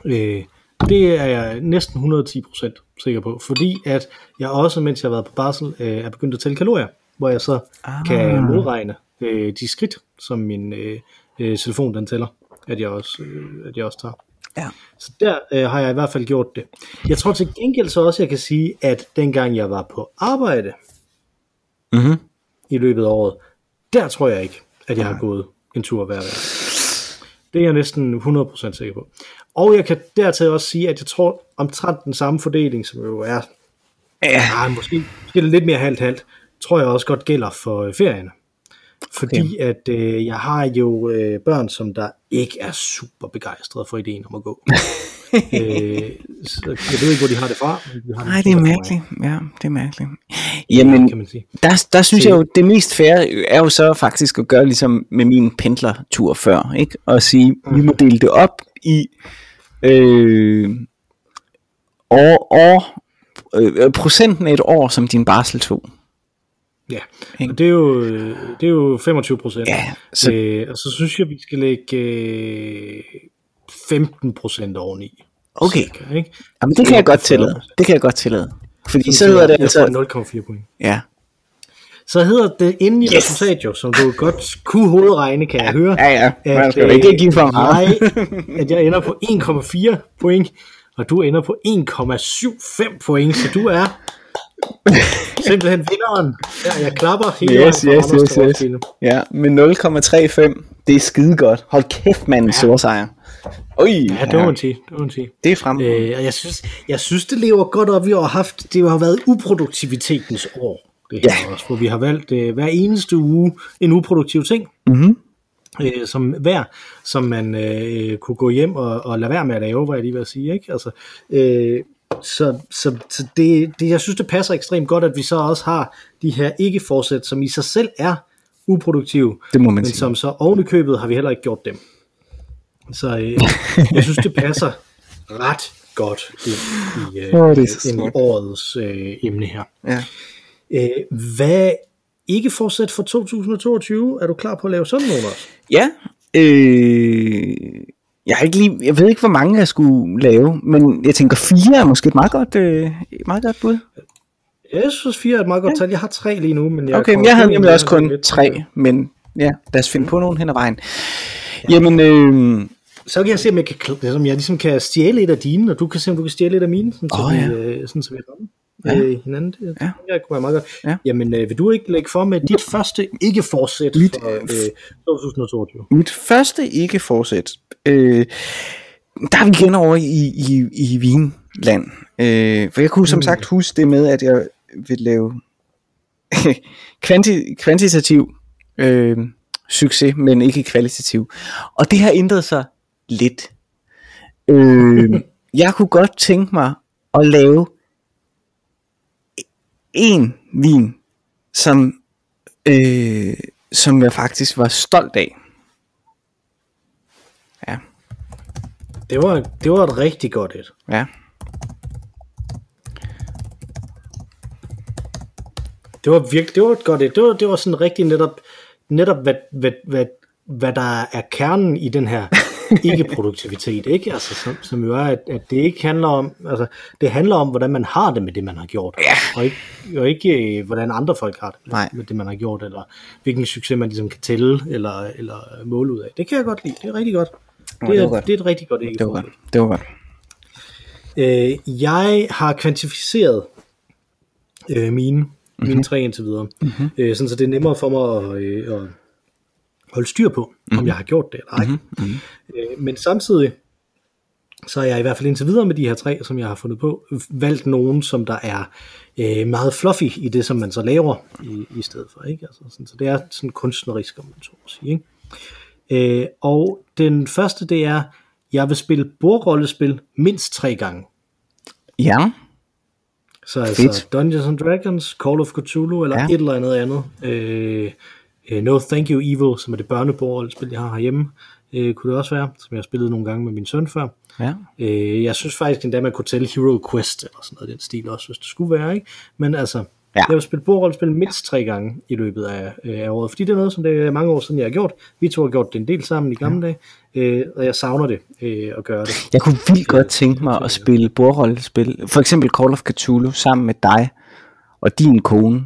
Øh, det er jeg næsten 110% sikker på, fordi at jeg også, mens jeg har været på barsel, øh, er begyndt at tælle kalorier, hvor jeg så ah. kan modregne øh, de skridt, som min øh, øh, telefon den tæller, at jeg også, øh, at jeg også tager. Ja. Så der øh, har jeg i hvert fald gjort det. Jeg tror til gengæld så også, jeg kan sige, at dengang jeg var på arbejde Mhm. i løbet af året, der tror jeg ikke, at jeg har gået en tur hver dag. Det er jeg næsten 100% sikker på. Og jeg kan dertil også sige, at jeg tror omtrent den samme fordeling, som jo er Ja. ah, måske, måske lidt mere halvt-halvt, tror jeg også godt gælder for øh, ferierne. Fordi okay. at øh, jeg har jo øh, børn, som der ikke er super begejstrede for ideen om at gå. *laughs* øh, så jeg ved ikke, hvor de har det fra. De har Nej, det er mærkeligt. Ja, det er mærkeligt. Jamen, kan man sige. der, der synes Se. jeg jo, det mest fair er jo så faktisk at gøre ligesom med min pendlertur før, ikke? Og sige, vi må dele det op i øh, år, år, øh, procenten af et år, som din barsel tog. Ja, og det er jo, øh, det er jo 25 procent. Ja, så- øh, og så synes jeg, vi skal lægge øh, 15 procent oveni. Okay. Cirka, ikke? Jamen, det kan jeg godt tillade. Det kan jeg godt tillade. Fordi så hedder det altså... får 0,4 point. Ja, Så hedder det inde i Yes. resultat jo, som du godt kunne hovedregne, kan jeg høre. ja, ja. Man at, skal jo ikke øh, give for meget. Jeg, *laughs* at jeg ender på 1,4 point, og du ender på 1,75 point, så du er *laughs* simpelthen vinderen. Ja, jeg klapper hele Yes, vejen yes, yes, yes. Ja, med 0,35. Det er skide godt. Hold kæft, mand, en stor sejr. Ui, Ja, det må man sige. Det må man sige. det er frem. Øh, og jeg synes, jeg synes, det lever godt op. Vi har haft, det har været uproduktivitetens år. Det her Ja. også, hvor vi har valgt øh, hver eneste uge en uproduktiv ting. Mhm. Øh, som hver, som man øh, kunne gå hjem og, og lade være med at lave, hvad jeg lige vil sige. Ikke? Altså, øh, så så, så det, det, jeg synes, det passer ekstremt godt, at vi så også har de her ikke-forsæt, som i sig selv er uproduktive, Det må man men sige. som så oven i købet har vi heller ikke gjort dem. Så øh, *laughs* jeg synes, det passer ret godt ind i, øh, Åh, det er ind i årets øh, emne her. Ja. Øh, hvad ikke fortsæt for 2022? Er du klar på at lave sådan nogle også? Ja, øh, jeg, har ikke lige, jeg ved ikke, hvor mange jeg skulle lave, men jeg tænker fire er måske et meget godt, øh, et meget godt bud. Jeg synes, fire er et meget godt tal. Jeg har tre lige nu, men jeg Okay, men jeg havde nemlig også kun lidt- tre, men ja, lad os finde på nogen hen ad vejen. Jamen, øh, Så kan jeg se, om jeg, kan, om jeg ligesom kan stjæle et af dine, og du kan se, om du kan stjæle et af mine, sådan, så, Åh, vi, ja. øh, sådan, så vi rammer Ja. øh, hinanden. Det, Ja. det kunne være meget godt. Ja. Jamen, øh, vil du ikke lægge for med dit første ikke-forsæt Mit- for øh, 2022? mit første ikke forsæt, øh, der er vi igen over i, i, i Vinland. Øh, for jeg kunne som sagt huske det med, at jeg vil lave *laughs* kvanti, kvantitativ øh, succes, men ikke kvalitativ. Og det har ændret sig lidt. Øh, *laughs* jeg kunne godt tænke mig at lave en vin, som, øh, som jeg faktisk var stolt af. Ja, Det var, det var et rigtig godt et. ja. Det var virkelig, det var et godt et. Det var, det var sådan rigtig netop, netop hvad, hvad, hvad, hvad der er kernen i den her ikke-produktivitet, ikke? Altså, som, som jo er, at, at det ikke handler om, altså, det handler om, hvordan man har det med det, man har gjort. Ja. Og ikke, og ikke øh, hvordan andre folk har det med, Nej. med det, man har gjort, eller hvilken succes man ligesom kan tælle, eller, eller måle ud af. Det kan jeg godt lide. Det er rigtig godt. Det, det er, var godt. det er et rigtig godt Det var ikke godt. Det var godt. Øh, jeg har kvantificeret øh, mine, Mhm. mm-hmm. mine tre indtil videre, mm-hmm. øh, sådan så det er nemmere for mig at, øh, at holde styr på, Mhm. mm-hmm. om jeg har gjort det eller ej. Mm-hmm. Øh, men samtidig, så er jeg i hvert fald indtil videre med de her tre, som jeg har fundet på, valgt nogen, som der er øh, meget fluffy i det, som man så laver i, i stedet for. Ikke? Altså, sådan, så det er sådan kunstnerisk, om man så må sige. Ikke? Øh, og den første, det er, jeg vil spille bordrollespil mindst tre gange. Ja. Så altså Fedt. Dungeons and Dragons, Call of Cthulhu, eller ja. et eller andet andet. Øh, øh, no Thank You Evil, som er det børnebordspil, jeg har herhjemme, øh, kunne det også være, som jeg har spillet nogle gange med min søn før. Ja. Øh, jeg synes faktisk endda, man kunne tælle Hero Quest, eller sådan noget i den stil også, hvis det skulle være, ikke? Men altså, Ja. ja. jeg har spillet bordrollespil mindst tre gange i løbet af, øh, af året, fordi det er noget, som det er mange år siden, jeg har gjort. Vi to har gjort det en del sammen i gamle dage, øh, og jeg savner det øh, at gøre det. Jeg kunne vildt godt tænke mig at spille bordrollespil. For eksempel Call of Cthulhu sammen med dig og din kone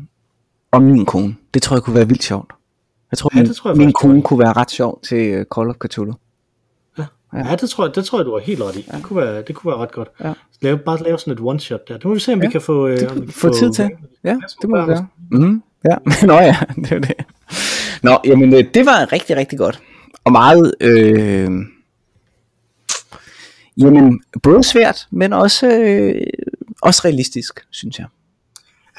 og min kone. Det tror jeg kunne være vildt sjovt. Jeg tror, Ja, min, det tror jeg min kone det kunne være ret sjov til øh, Call of Cthulhu. Ja, det tror jeg, det tror jeg, du har helt ret i. Det kunne være, det kunne være ret godt. Ja. Lave, bare lave sådan et one-shot der. Det må vi se, om Ja, vi kan få, øh, om vi kan Få tid til. Ja, det må vi gøre. Mm, ja, *laughs* nå ja, det er det. Nå, jamen øh, det var rigtig, rigtig godt. Og meget, øh, jamen både svært, men også, øh, også realistisk, synes jeg.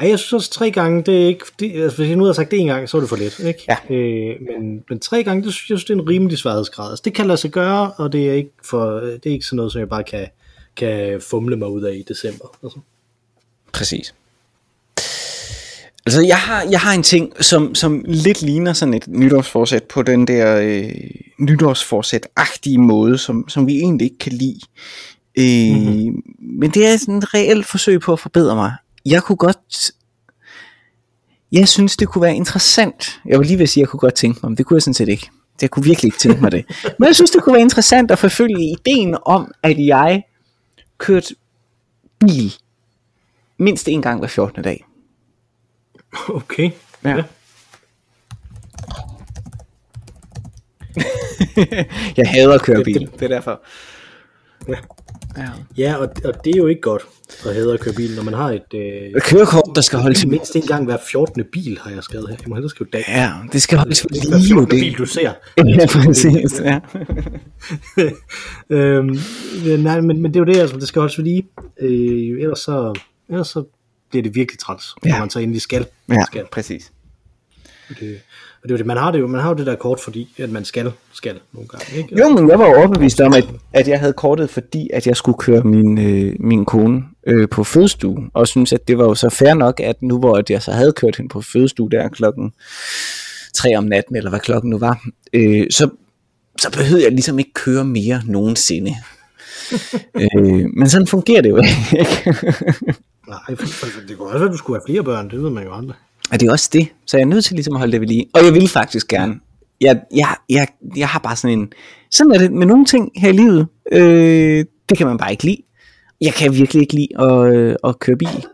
Ja, jeg synes også tre gange, det er ikke, det, altså, hvis jeg nu havde sagt det en gang, så er det for lidt, ikke? Ja. Øh, men, men tre gange, det synes jeg, synes, det er en rimelig sværhedsgrad. Altså, det kan lade sig gøre, og det er ikke, for, det er ikke sådan noget, som jeg bare kan, kan fumle mig ud af i december. Altså. Præcis. Altså, jeg har, jeg har en ting, som, som lidt ligner sådan et nytårsforsæt på den der øh, nytårsforsæt-agtige måde, som, som vi egentlig ikke kan lide. Øh, mm-hmm. Men det er sådan et reelt forsøg på at forbedre mig. Jeg kunne godt... Jeg synes, det kunne være interessant. Jeg vil lige vil sige, at jeg kunne godt tænke mig, men det kunne jeg sådan set ikke. Jeg kunne virkelig ikke tænke mig det. Men jeg synes, det kunne være interessant at forfølge ideen om, at jeg kørte bil mindst en gang hver 14. dag. Okay. Ja. *laughs* jeg hader at køre bil. Det er derfor. Ja. Ja. Ja, og, og det er jo ikke godt at hedde at køre bil, når man har et... Øh, Kørekort, der skal holdes mindst en gang hver 14. bil, har jeg skrevet her. Jeg må hellere skrive dag. Ja, det skal holdes Hver lige 14. det. bil, du ser. *laughs* Ja, præcis. Ja. *laughs* øhm, nej, men, men det er jo det, altså, det skal holdes ved lige. Øh, ellers, så, ellers så bliver det virkelig træls, ja. Når man så endelig skal. ja, skal. præcis. Det, og det er jo det, man har det jo, man har jo det der kort, fordi at man skal, skal nogle gange. Ikke? Jo, men jeg var jo overbevist om, at, at jeg havde kortet, fordi at jeg skulle køre min, øh, min kone øh, på fødestue, og synes at det var jo så fair nok, at nu hvor jeg så havde kørt hende på fødestue der klokken 3 om natten, eller hvad klokken nu var, øh, så, så behøvede jeg ligesom ikke køre mere nogensinde. *laughs* øh, men sådan fungerer det jo ikke. Nej, for, for, det kunne også være, at du skulle have flere børn, det ved man jo aldrig. Og det er også det, så jeg er nødt til ligesom at holde det ved lige. Og jeg vil faktisk gerne. Jeg, jeg, jeg, jeg har bare sådan en... Sådan er det med nogle ting her i livet. Øh, det kan man bare ikke lide. Jeg kan virkelig ikke lide at, øh, at køre bil.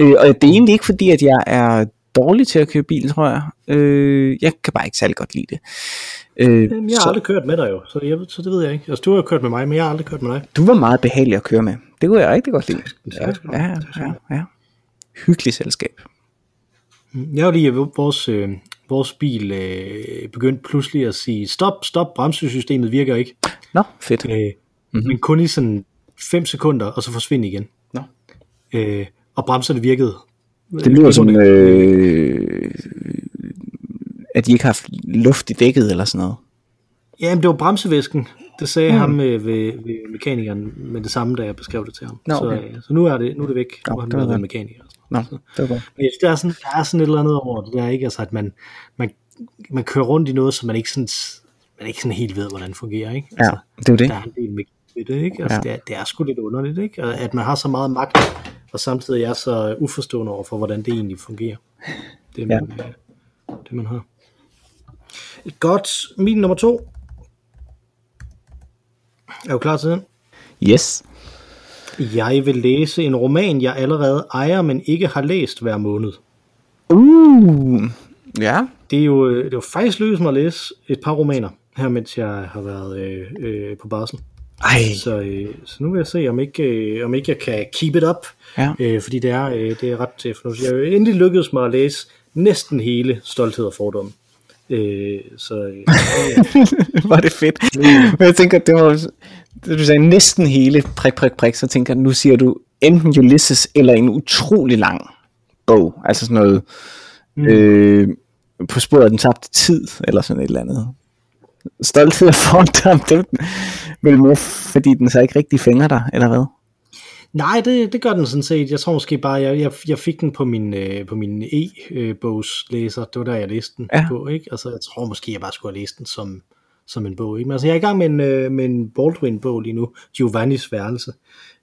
Øh, og det er egentlig ikke fordi, at jeg er dårlig til at køre bil, tror jeg. Øh, jeg kan bare ikke særlig godt lide det. Øh, Jamen, jeg har så aldrig kørt med dig jo, så, jeg, så det ved jeg ikke. Altså, du har jo kørt med mig, men jeg har aldrig kørt med dig. du var meget behagelig at køre med. Det kunne jeg rigtig godt lide. Ja, ja, ja, ja. Hyggeligt selskab. Jeg har lige, at vores, øh, vores bil øh, begyndte pludselig at sige, stop, stop, bremsesystemet virker ikke. Nå, fedt. Øh, mm-hmm. Men kun i sådan 5 sekunder, og så forsvinde igen. Nå. Øh, og bremserne virkede. Det lyder som, øh, at de ikke har haft luft i dækket eller sådan noget. Jamen, det var bremsevæsken. Det sagde mm. ham øh, ved, ved mekanikeren med det samme, da jeg beskrev det til ham. Nå, så, okay. øh, så nu er det, nu er det væk. Nå, nu har han var været mekaniker. Nå, det var godt. Men jeg synes, der er, sådan, der er sådan et eller andet over det. Der er ikke, altså, at man, man, man kører rundt i noget, som man ikke sådan, man ikke sådan helt ved, hvordan fungerer. Ikke? Ja, Altså, det er jo det. der er en del ved det, ikke? Altså, Ja. det, er, det er sgu lidt underligt, ikke? Og At man har så meget magt, og samtidig er så uforstående over for, hvordan det egentlig fungerer. Det, man, ja. det man har. Godt. Min nummer to. Er du klar til den? Yes. Jeg vil læse en roman, jeg allerede ejer, men ikke har læst hver måned. Uh, ja. Det er jo, øh, det er jo faktisk lykkedes mig at læse et par romaner, her mens jeg har været øh, øh, på barsel. Ej, Så, øh, så nu vil jeg se, om ikke, øh, om ikke jeg kan keep it up. Ja. Øh, fordi det er, øh, det er ret øh, fornuftigt. Jeg har jo endelig lykkedes mig at læse næsten hele Stolthed og Fordom. Øh, så øh, *laughs* var det fedt. Men jeg tænker, det var, det du sagde næsten hele prik, prik, prik, så tænker jeg, nu siger du enten Ulysses eller en utrolig lang bog. Altså sådan noget mm. øh, på sporet af den tabte tid, eller sådan et eller andet. Stolthed og fordom, det vel mere, fordi den så ikke rigtig fænger dig, eller hvad? Nej, det, det gør den sådan set. Jeg tror måske bare, jeg, jeg, jeg fik den på min, øh, på min e-bogslæser. Det var der, jeg læste den Ja. på. Ikke? Altså, jeg tror måske, jeg bare skulle have læst den som, som en bog. Ikke? Men altså, jeg er i gang med en, øh, med en Baldwin-bog lige nu, Giovannis værelse,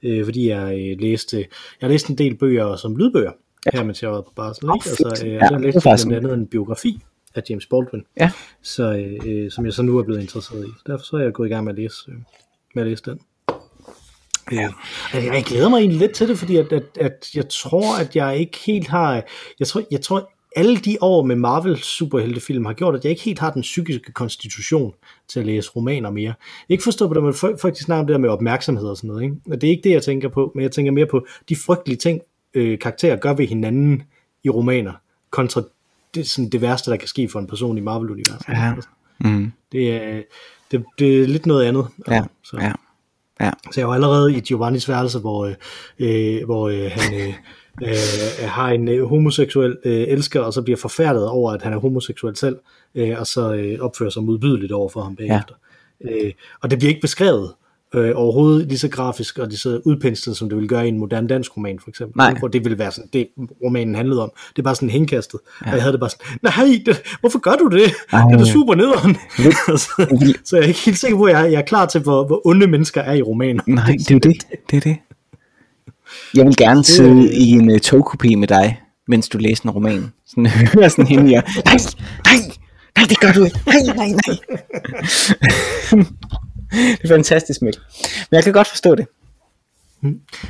øh, fordi jeg øh, læste, jeg har læst en del bøger som lydbøger, ja. her mens jeg var på barsel. Åh, Ikke? Altså, øh, Ja, ja, jeg læste blandt andet en biografi af James Baldwin, Ja. så, øh, øh, som jeg så nu er blevet interesseret i. Derfor så er jeg gået i gang med at læse, øh, med at læse den. Ja. Jeg, jeg glæder mig egentlig lidt til det, fordi at, at, at jeg tror, at jeg ikke helt har... Jeg tror, jeg tror alle de år med Marvel superheltefilm har gjort, at jeg ikke helt har den psykiske konstitution til at læse romaner mere. Ikke forstå på det, men faktisk snakker om det der med opmærksomhed og sådan noget. Ikke? Og det er ikke det, jeg tænker på, men jeg tænker mere på de frygtelige ting, øh, karakterer gør ved hinanden i romaner, kontra det, sådan det værste, der kan ske for en person i Marvel-universet. Ja. Mm. Det, er, det, det er lidt noget andet. Ja, så. ja. Ja. Så jeg var allerede i Giovannis værelse, hvor, øh, øh, hvor øh, han øh, øh, har en øh, homoseksuel øh, elsker, og så bliver forfærdet over, at han er homoseksuel selv, øh, og så øh, opfører sig modbydeligt over for ham bagefter. Ja. Øh, og det bliver ikke beskrevet øh, overhovedet lige så grafisk og lige så udpenslet, som det vil gøre i en moderne dansk roman, for eksempel. Nej. Hvor det ville være sådan, det romanen handlede om. Det er bare sådan henkastet. Ja. Og jeg havde det bare sådan, nej, det, hvorfor gør du det? Ej. Det er da super nederen. *laughs* så, så jeg er ikke helt sikker på, at jeg, jeg er klar til, hvor, hvor onde mennesker er i romaner. Nej, det er jo det. Det er det. Jeg vil gerne sidde i en uh, togkopi med dig, mens du læser en roman. Sådan *laughs* høre sådan hende her. Nej, nej, nej, det gør du ikke. Nej, nej, nej. det er fantastisk, Mikkel. Men jeg kan godt forstå det.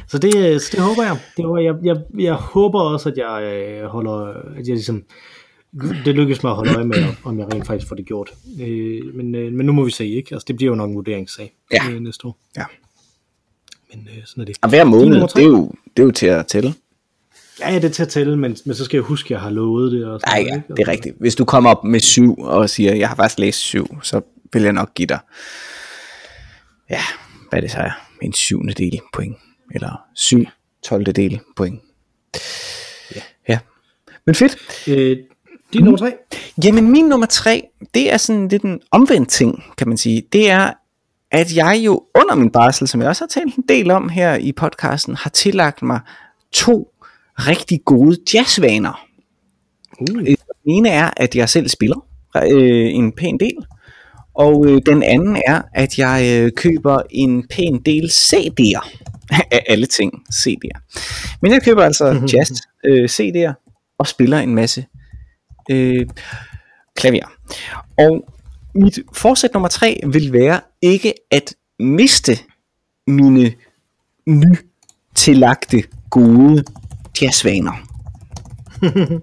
Så det, så det håber jeg. Det håber jeg, jeg, jeg håber også, at jeg øh, holder, at jeg ligesom, det lykkes mig at holde øje med, om jeg rent faktisk får det gjort. Øh, men, øh, men nu må vi se, ikke? Altså, det bliver jo nok en vurderingssag Ja. øh, næste år. Ja. Men øh, sådan er det. Og hver måned, det er, jo, det er jo til at tælle. Ja, det er til at tælle, men, men så skal jeg huske, at jeg har lovet det. Og sådan Nej, ja, ikke? det er rigtigt. Hvis du kommer op med syv og siger, jeg har faktisk læst syv, så vil jeg nok give dig, ja, hvad det så er, en syvende del point, eller syv tolvte del point. Ja. ja. Men fedt. Øh, din nummer tre? Jamen min nummer tre, det er sådan lidt en omvendt ting, kan man sige. Det er, at jeg jo under min barsel, som jeg også har talt en del om her i podcasten, har tillagt mig to rigtig gode jazzvaner. Uh, Den ene er, at jeg selv spiller øh, en pæn del, og øh, den anden er, at jeg øh, køber en pæn del CD'er. *laughs* Af alle ting, CD'er. Men jeg køber altså *laughs* jazz øh, CD'er og spiller en masse øh, klaver. Og mit forsæt nummer tre vil være ikke at miste mine nytillagte gode jazzvaner. *laughs*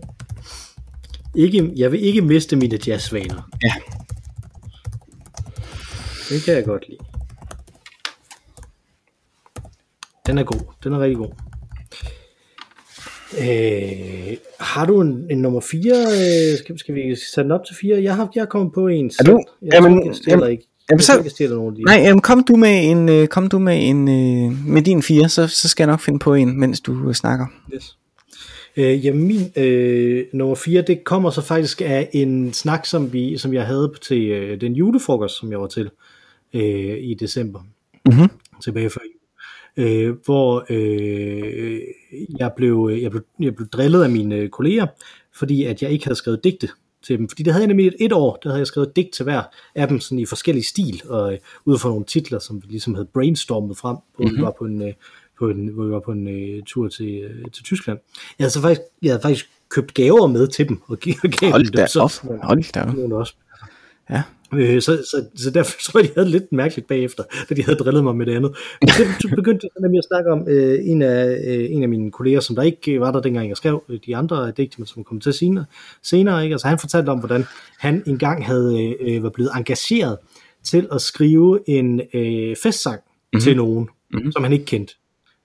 ikke, jeg vil ikke miste mine jazzvaner. Ja. Det kan jeg godt lide. Den er god. Den er rigtig god. Øh, har du en, en nummer 4? Øh, skal, skal vi sætte den op til 4? Jeg har, jeg har kommet på en selv. du? Jeg Jamen, tror jeg jamen, ikke. Jamen, så- ikke, jeg stjæler nogen de. Nej, jamen, kom du med en, øh, kom du med en, øh, med din fire, så, så skal jeg nok finde på en, mens du øh, snakker. Yes. Øh, jamen min øh, nummer 4, det kommer så faktisk af en snak, som, vi, som jeg havde til øh, den julefrokost, som jeg var til øh, i december. Mhm. Tilbage før jul. Øh, hvor øh, jeg, blev, jeg, blev, jeg blev drillet af mine kolleger, fordi at jeg ikke havde skrevet digte til dem. Fordi det havde jeg nemlig et, et år, der havde jeg skrevet digt til hver af dem sådan i forskellige stil, og øh, ud fra nogle titler, som vi ligesom havde brainstormet frem, hvor mm-hmm. vi var på en, øh, på en, hvor vi var på en øh, tur til, øh, til Tyskland. Jeg havde, så faktisk, jeg havde faktisk købt gaver med til dem, og gav, og gav Hold dem da så, op, hold da op. Også. Ja. Øh, så, så, så derfor *laughs* tror jeg, de havde det lidt mærkeligt bagefter, da de havde drillet mig med det andet. Men så *laughs* begyndte jeg nemlig at snakke om øh, en, af, øh, en af mine kolleger, som der ikke var der dengang, jeg skrev øh, de andre digte, men som kom til senere. senere ikke? Altså, han fortalte om, hvordan han engang havde øh, var blevet engageret til at skrive en øh, festsang mm-hmm. til nogen, mm-hmm. som han ikke kendte,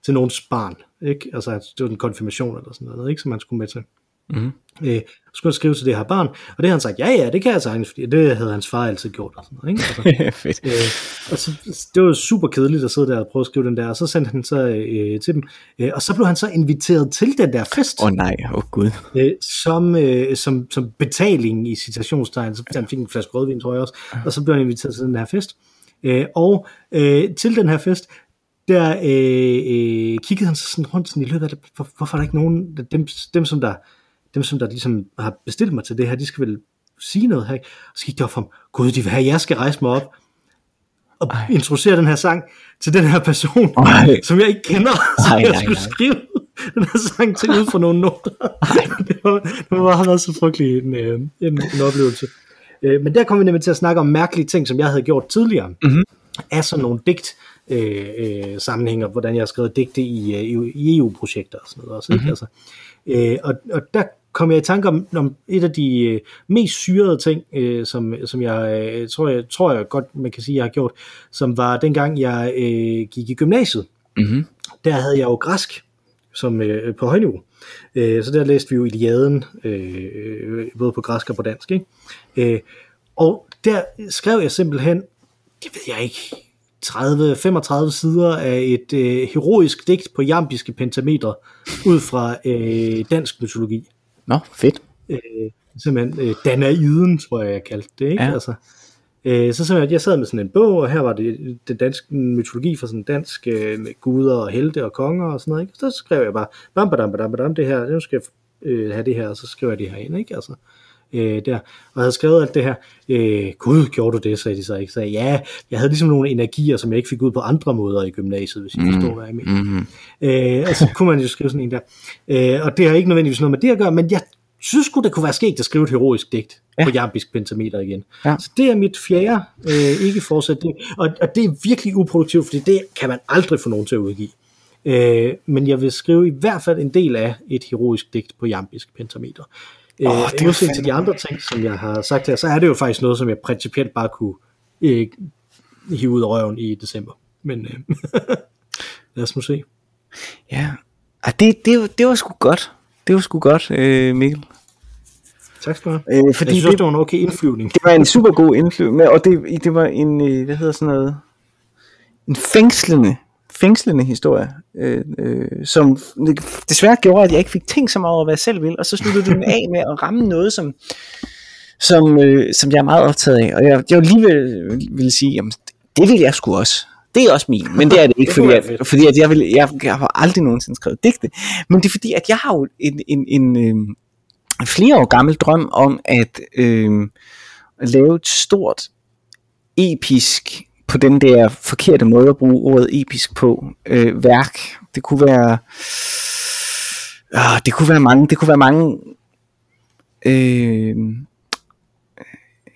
til nogens barn. Ikke? Altså, det var en konfirmation eller sådan noget, ikke? som han skulle med til. Mhm. Øh, skulle skrive til det her barn, og det har han sagt, ja ja, det kan jeg sagtens, fordi det havde hans far altid gjort. Og sådan noget, ikke? Altså, *laughs* Fedt. øh, og så, det var super kedeligt at sidde der og prøve at skrive den der, og så sendte han så øh, til dem, øh, og så blev han så inviteret til den der fest, Åh oh, nej, åh oh, gud. øh, som, øh, som, som betaling i citationstegn, så han fik en flaske rødvin, tror jeg også, og så blev han inviteret til den her fest, øh, og øh, til den her fest, der øh, øh, kiggede han så sådan rundt sådan i løbet af det, hvor, hvorfor er der ikke nogen, dem, dem som der, dem som der ligesom har bestilt mig til det her, de skal vel sige noget her, ikke? Og så gik det op for ham, gud, de vil have, at jeg skal rejse mig op, og Ej. introducere den her sang til den her person, Ej. som jeg ikke kender, så Ej, jeg skulle nej, nej. skrive den her sang til ud for nogle noter. *laughs* det, var, det var, været så frygtelig en, øh, en, en oplevelse. Øh, men der kom vi nemlig til at snakke om mærkelige ting, som jeg havde gjort tidligere, mm-hmm. af sådan nogle digt, øh, øh, sammenhænger, hvordan jeg har skrevet digte i, øh, i EU-projekter og sådan noget også. Mm-hmm. Ikke? Altså, øh, og, og der kom jeg i tanke om, om et af de øh, mest syrede ting, øh, som, som jeg, øh, tror jeg tror jeg godt, man kan sige, jeg har gjort, som var dengang jeg øh, gik i gymnasiet. Mm-hmm. Der havde jeg jo græsk som øh, på højniveau. Øh, så der læste vi jo Iliaden, øh, både på græsk og på dansk. Ikke? Øh, og der skrev jeg simpelthen, det ved jeg ikke, 30-35 sider af et øh, heroisk digt på jambiske pentametre, ud fra øh, dansk mytologi. Nå, fedt. Øh, simpelthen øh, Danaiden, tror jeg, jeg kaldte det. Ikke? Ja. Altså, øh, så simpelthen, jeg sad med sådan en bog, og her var det den danske mytologi for sådan dansk øh, med guder og helte og konger og sådan noget. Ikke? Så skrev jeg bare, bam, bam, bam, bam, det her, nu skal jeg øh, have det her, og så skriver jeg det her ind. Ikke? Altså, øh, der, og havde skrevet alt det her. Øh, Gud, gjorde du det, sagde de så ikke. Så ja, jeg havde ligesom nogle energier, som jeg ikke fik ud på andre måder i gymnasiet, hvis I mm. forstår, hvad jeg mener. Mm-hmm. Øh, og så kunne man jo skrive sådan en der. Øh, og det har ikke nødvendigvis noget med det at gøre, men jeg synes sgu, det kunne være skægt at skrive et heroisk digt ja. på jambisk pentameter igen. Ja. Så det er mit fjerde øh, ikke fortsat det. Og, og det er virkelig uproduktivt, fordi det kan man aldrig få nogen til at udgive. Øh, men jeg vil skrive i hvert fald en del af et heroisk digt på jambisk pentameter. Øh, det er til de andre ting, som jeg har sagt her, så er det jo faktisk noget, som jeg principielt bare kunne øh, hive ud af røven i december. Men øh, *laughs* lad os nu se. Ja, ah, det, det, det var sgu godt. Det var sgu godt, øh, Mikkel. Tak skal du have. Øh, fordi jeg synes, det, det var en okay indflyvning. Det var en super god indflyvning, og det, det var en, øh, hvad hedder sådan noget, en fængslende fængslende historie, øh, øh, som desværre gjorde, at jeg ikke fik tænkt så meget over, hvad jeg selv vil, og så sluttede den af med at ramme noget, som, som, øh, som jeg er meget optaget af. Og jeg, jeg lige vil, vil sige, jamen, det vil jeg sgu også. Det er også min, men det er det ikke, fordi, at, fordi at jeg, vil, jeg, jeg har aldrig nogensinde skrevet digte. Men det er fordi, at jeg har jo en, en, en, en flere år gammel drøm om at øh, lave et stort episk på den der forkerte måde at bruge ordet episk på øh, værk. Det kunne være øh, det kunne være mange det kunne være mange øh,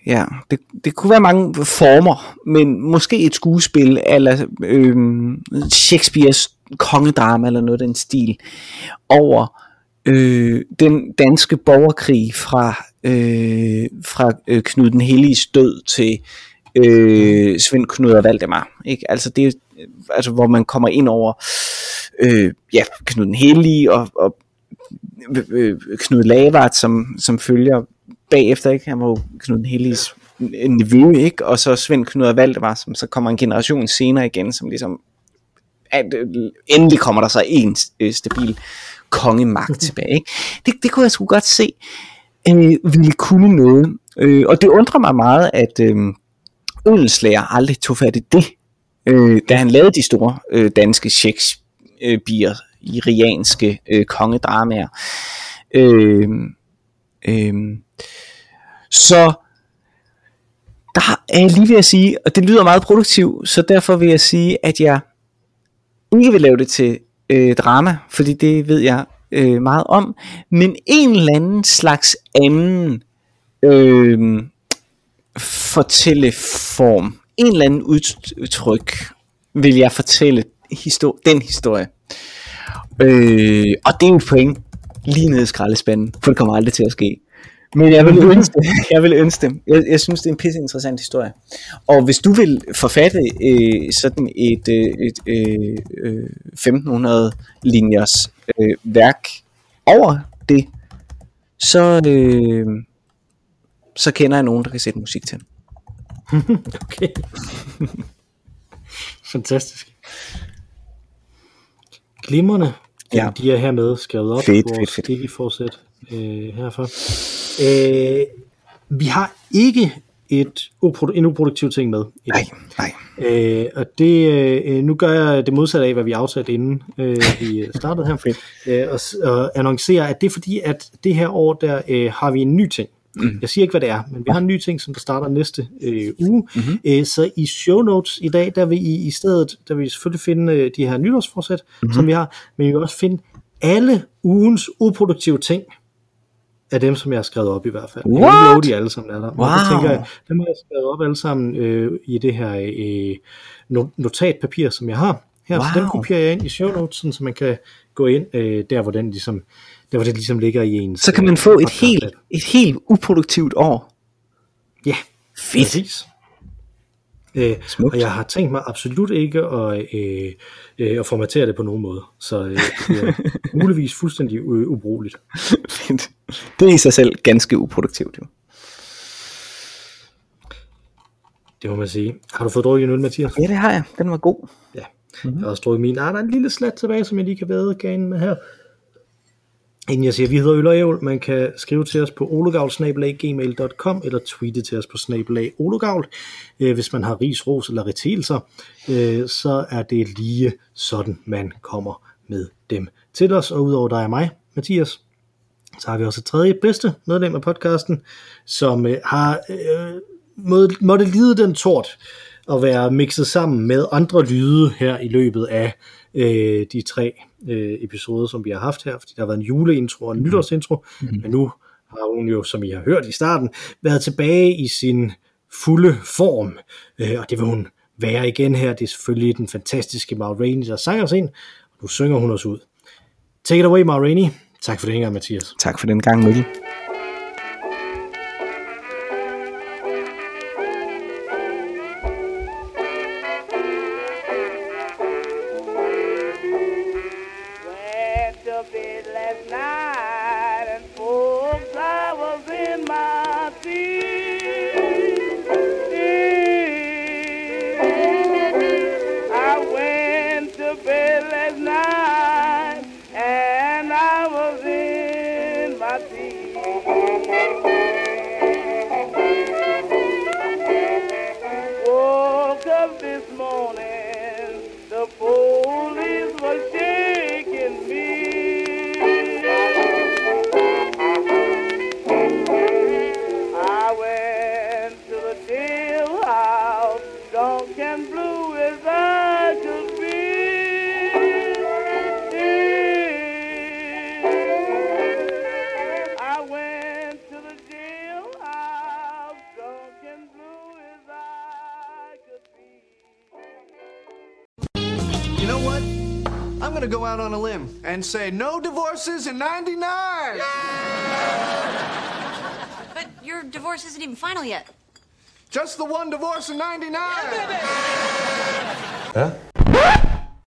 ja, det, det kunne være mange former, men måske et skuespil eller øh, Shakespeares kongedrama eller noget af den stil over øh, den danske borgerkrig fra øh, fra øh, Knud den Helliges død til øh, Svend Knud og Valdemar. Ikke? Altså det altså hvor man kommer ind over øh, ja, Knud den Hellige og, og øh, Knud Lavart, som, som følger bagefter, ikke? han var jo Knud den Helliges nevø, ikke? og så Svend Knud og Valdemar, som så kommer en generation senere igen, som ligesom at, øh, endelig kommer der så en øh, stabil kongemagt *laughs* tilbage. Ikke? Det, det kunne jeg sgu godt se øh, ville kunne noget. Øh, og det undrer mig meget, at øh, Odenslager aldrig tog fat i det, øh, da han lavede de store øh, danske Shakespeare irianske øh, kongedramaer. Øh, øh, så der er jeg lige ved at sige, og det lyder meget produktivt, så derfor vil jeg sige, at jeg ikke vil lave det til øh, drama, fordi det ved jeg øh, meget om, men en eller anden slags anden øh, fortælleform, en eller anden udtryk, vil jeg fortælle histor- den historie. Øh, og det er en point lige ned i skraldespanden, for det kommer aldrig til at ske. Men jeg vil ønske det. *laughs* Jeg, vil ønske det. Jeg, jeg synes, det er en pisse interessant historie. Og hvis du vil forfatte øh, sådan et, et, et øh, øh, 1500 linjers øh, værk over det, så, øh, så kender jeg nogen, der kan sætte musik til. *laughs* okay. *laughs* Fantastisk. Glimmerne. Ja. De er hermed skrevet op fedt, fedt, fedt. Ikke fortsæt øh, herfor. Øh, vi har ikke et upro- en uproduktiv ting med. Nej, nej. Øh, og det, øh, nu gør jeg det modsatte af, hvad vi aftalte inden øh, vi startede her. *laughs* øh, og, og annoncerer, at det er fordi, at det her år, der øh, har vi en ny ting. Mm. Jeg siger ikke, hvad det er, men vi har en ny ting, som der starter næste øh, uge. Mm-hmm. Øh, så i show notes i dag, der vil I i stedet, der vil I selvfølgelig finde øh, de her nytårsforsæt, mm-hmm. som vi har, men I vil også finde alle ugens uproduktive ting, af dem, som jeg har skrevet op i hvert fald. Jeg What? love, de alle sammen er der. Wow. det tænker jeg, dem har jeg skrevet op alle sammen øh, i det her øh, no- notatpapir, som jeg har her. Så Wow. dem kopierer jeg ind i show notes, sådan, så man kan gå ind øh, der, hvor den ligesom, der, hvor det ligesom ligger i ens... Så kan man få et helt, et helt uproduktivt år. Ja, Fedt. præcis. Øh, Smukt. og jeg har tænkt mig absolut ikke at, øh, øh, at formatere det på nogen måde. Så øh, det er *laughs* muligvis fuldstændig øh, ubrugeligt. Det er i sig selv ganske uproduktivt. Jo. Det må man sige. Har du fået drukket en øl, Mathias? Ja, det har jeg. Den var god. Ja. Mm-hmm. Jeg har også drukket min. Ah, der er en lille slat tilbage, som jeg lige kan væde ganen med her. Inden jeg siger, at vi hedder Øl og Ævl, man kan skrive til os på olegavl.gmail.com eller tweete til os på snabelag ologavl. Øh, hvis man har ris, ros eller retelser, øh, så er det lige sådan, man kommer med dem til os. Og udover dig og mig, Mathias, så har vi også et tredje bedste medlem af podcasten, som øh, har øh, måtte, måtte lide den tort at være mixet sammen med andre lyde her i løbet af øh, de tre øh, episoder, som vi har haft her, fordi der har været en juleintro og en nytårsintro, mm-hmm. men nu har hun jo, som I har hørt i starten, været tilbage i sin fulde form, øh, og det vil hun være igen her. Det er selvfølgelig den fantastiske Maud Rainey, der sanger os ind, og nu synger hun os ud. Take it away, Maud Rainey. Tak for det, gang, Mathias. Tak for den gang, Mikkel. And say no divorces in 99! But your divorce isn't even final yet. Just the one divorce in 99!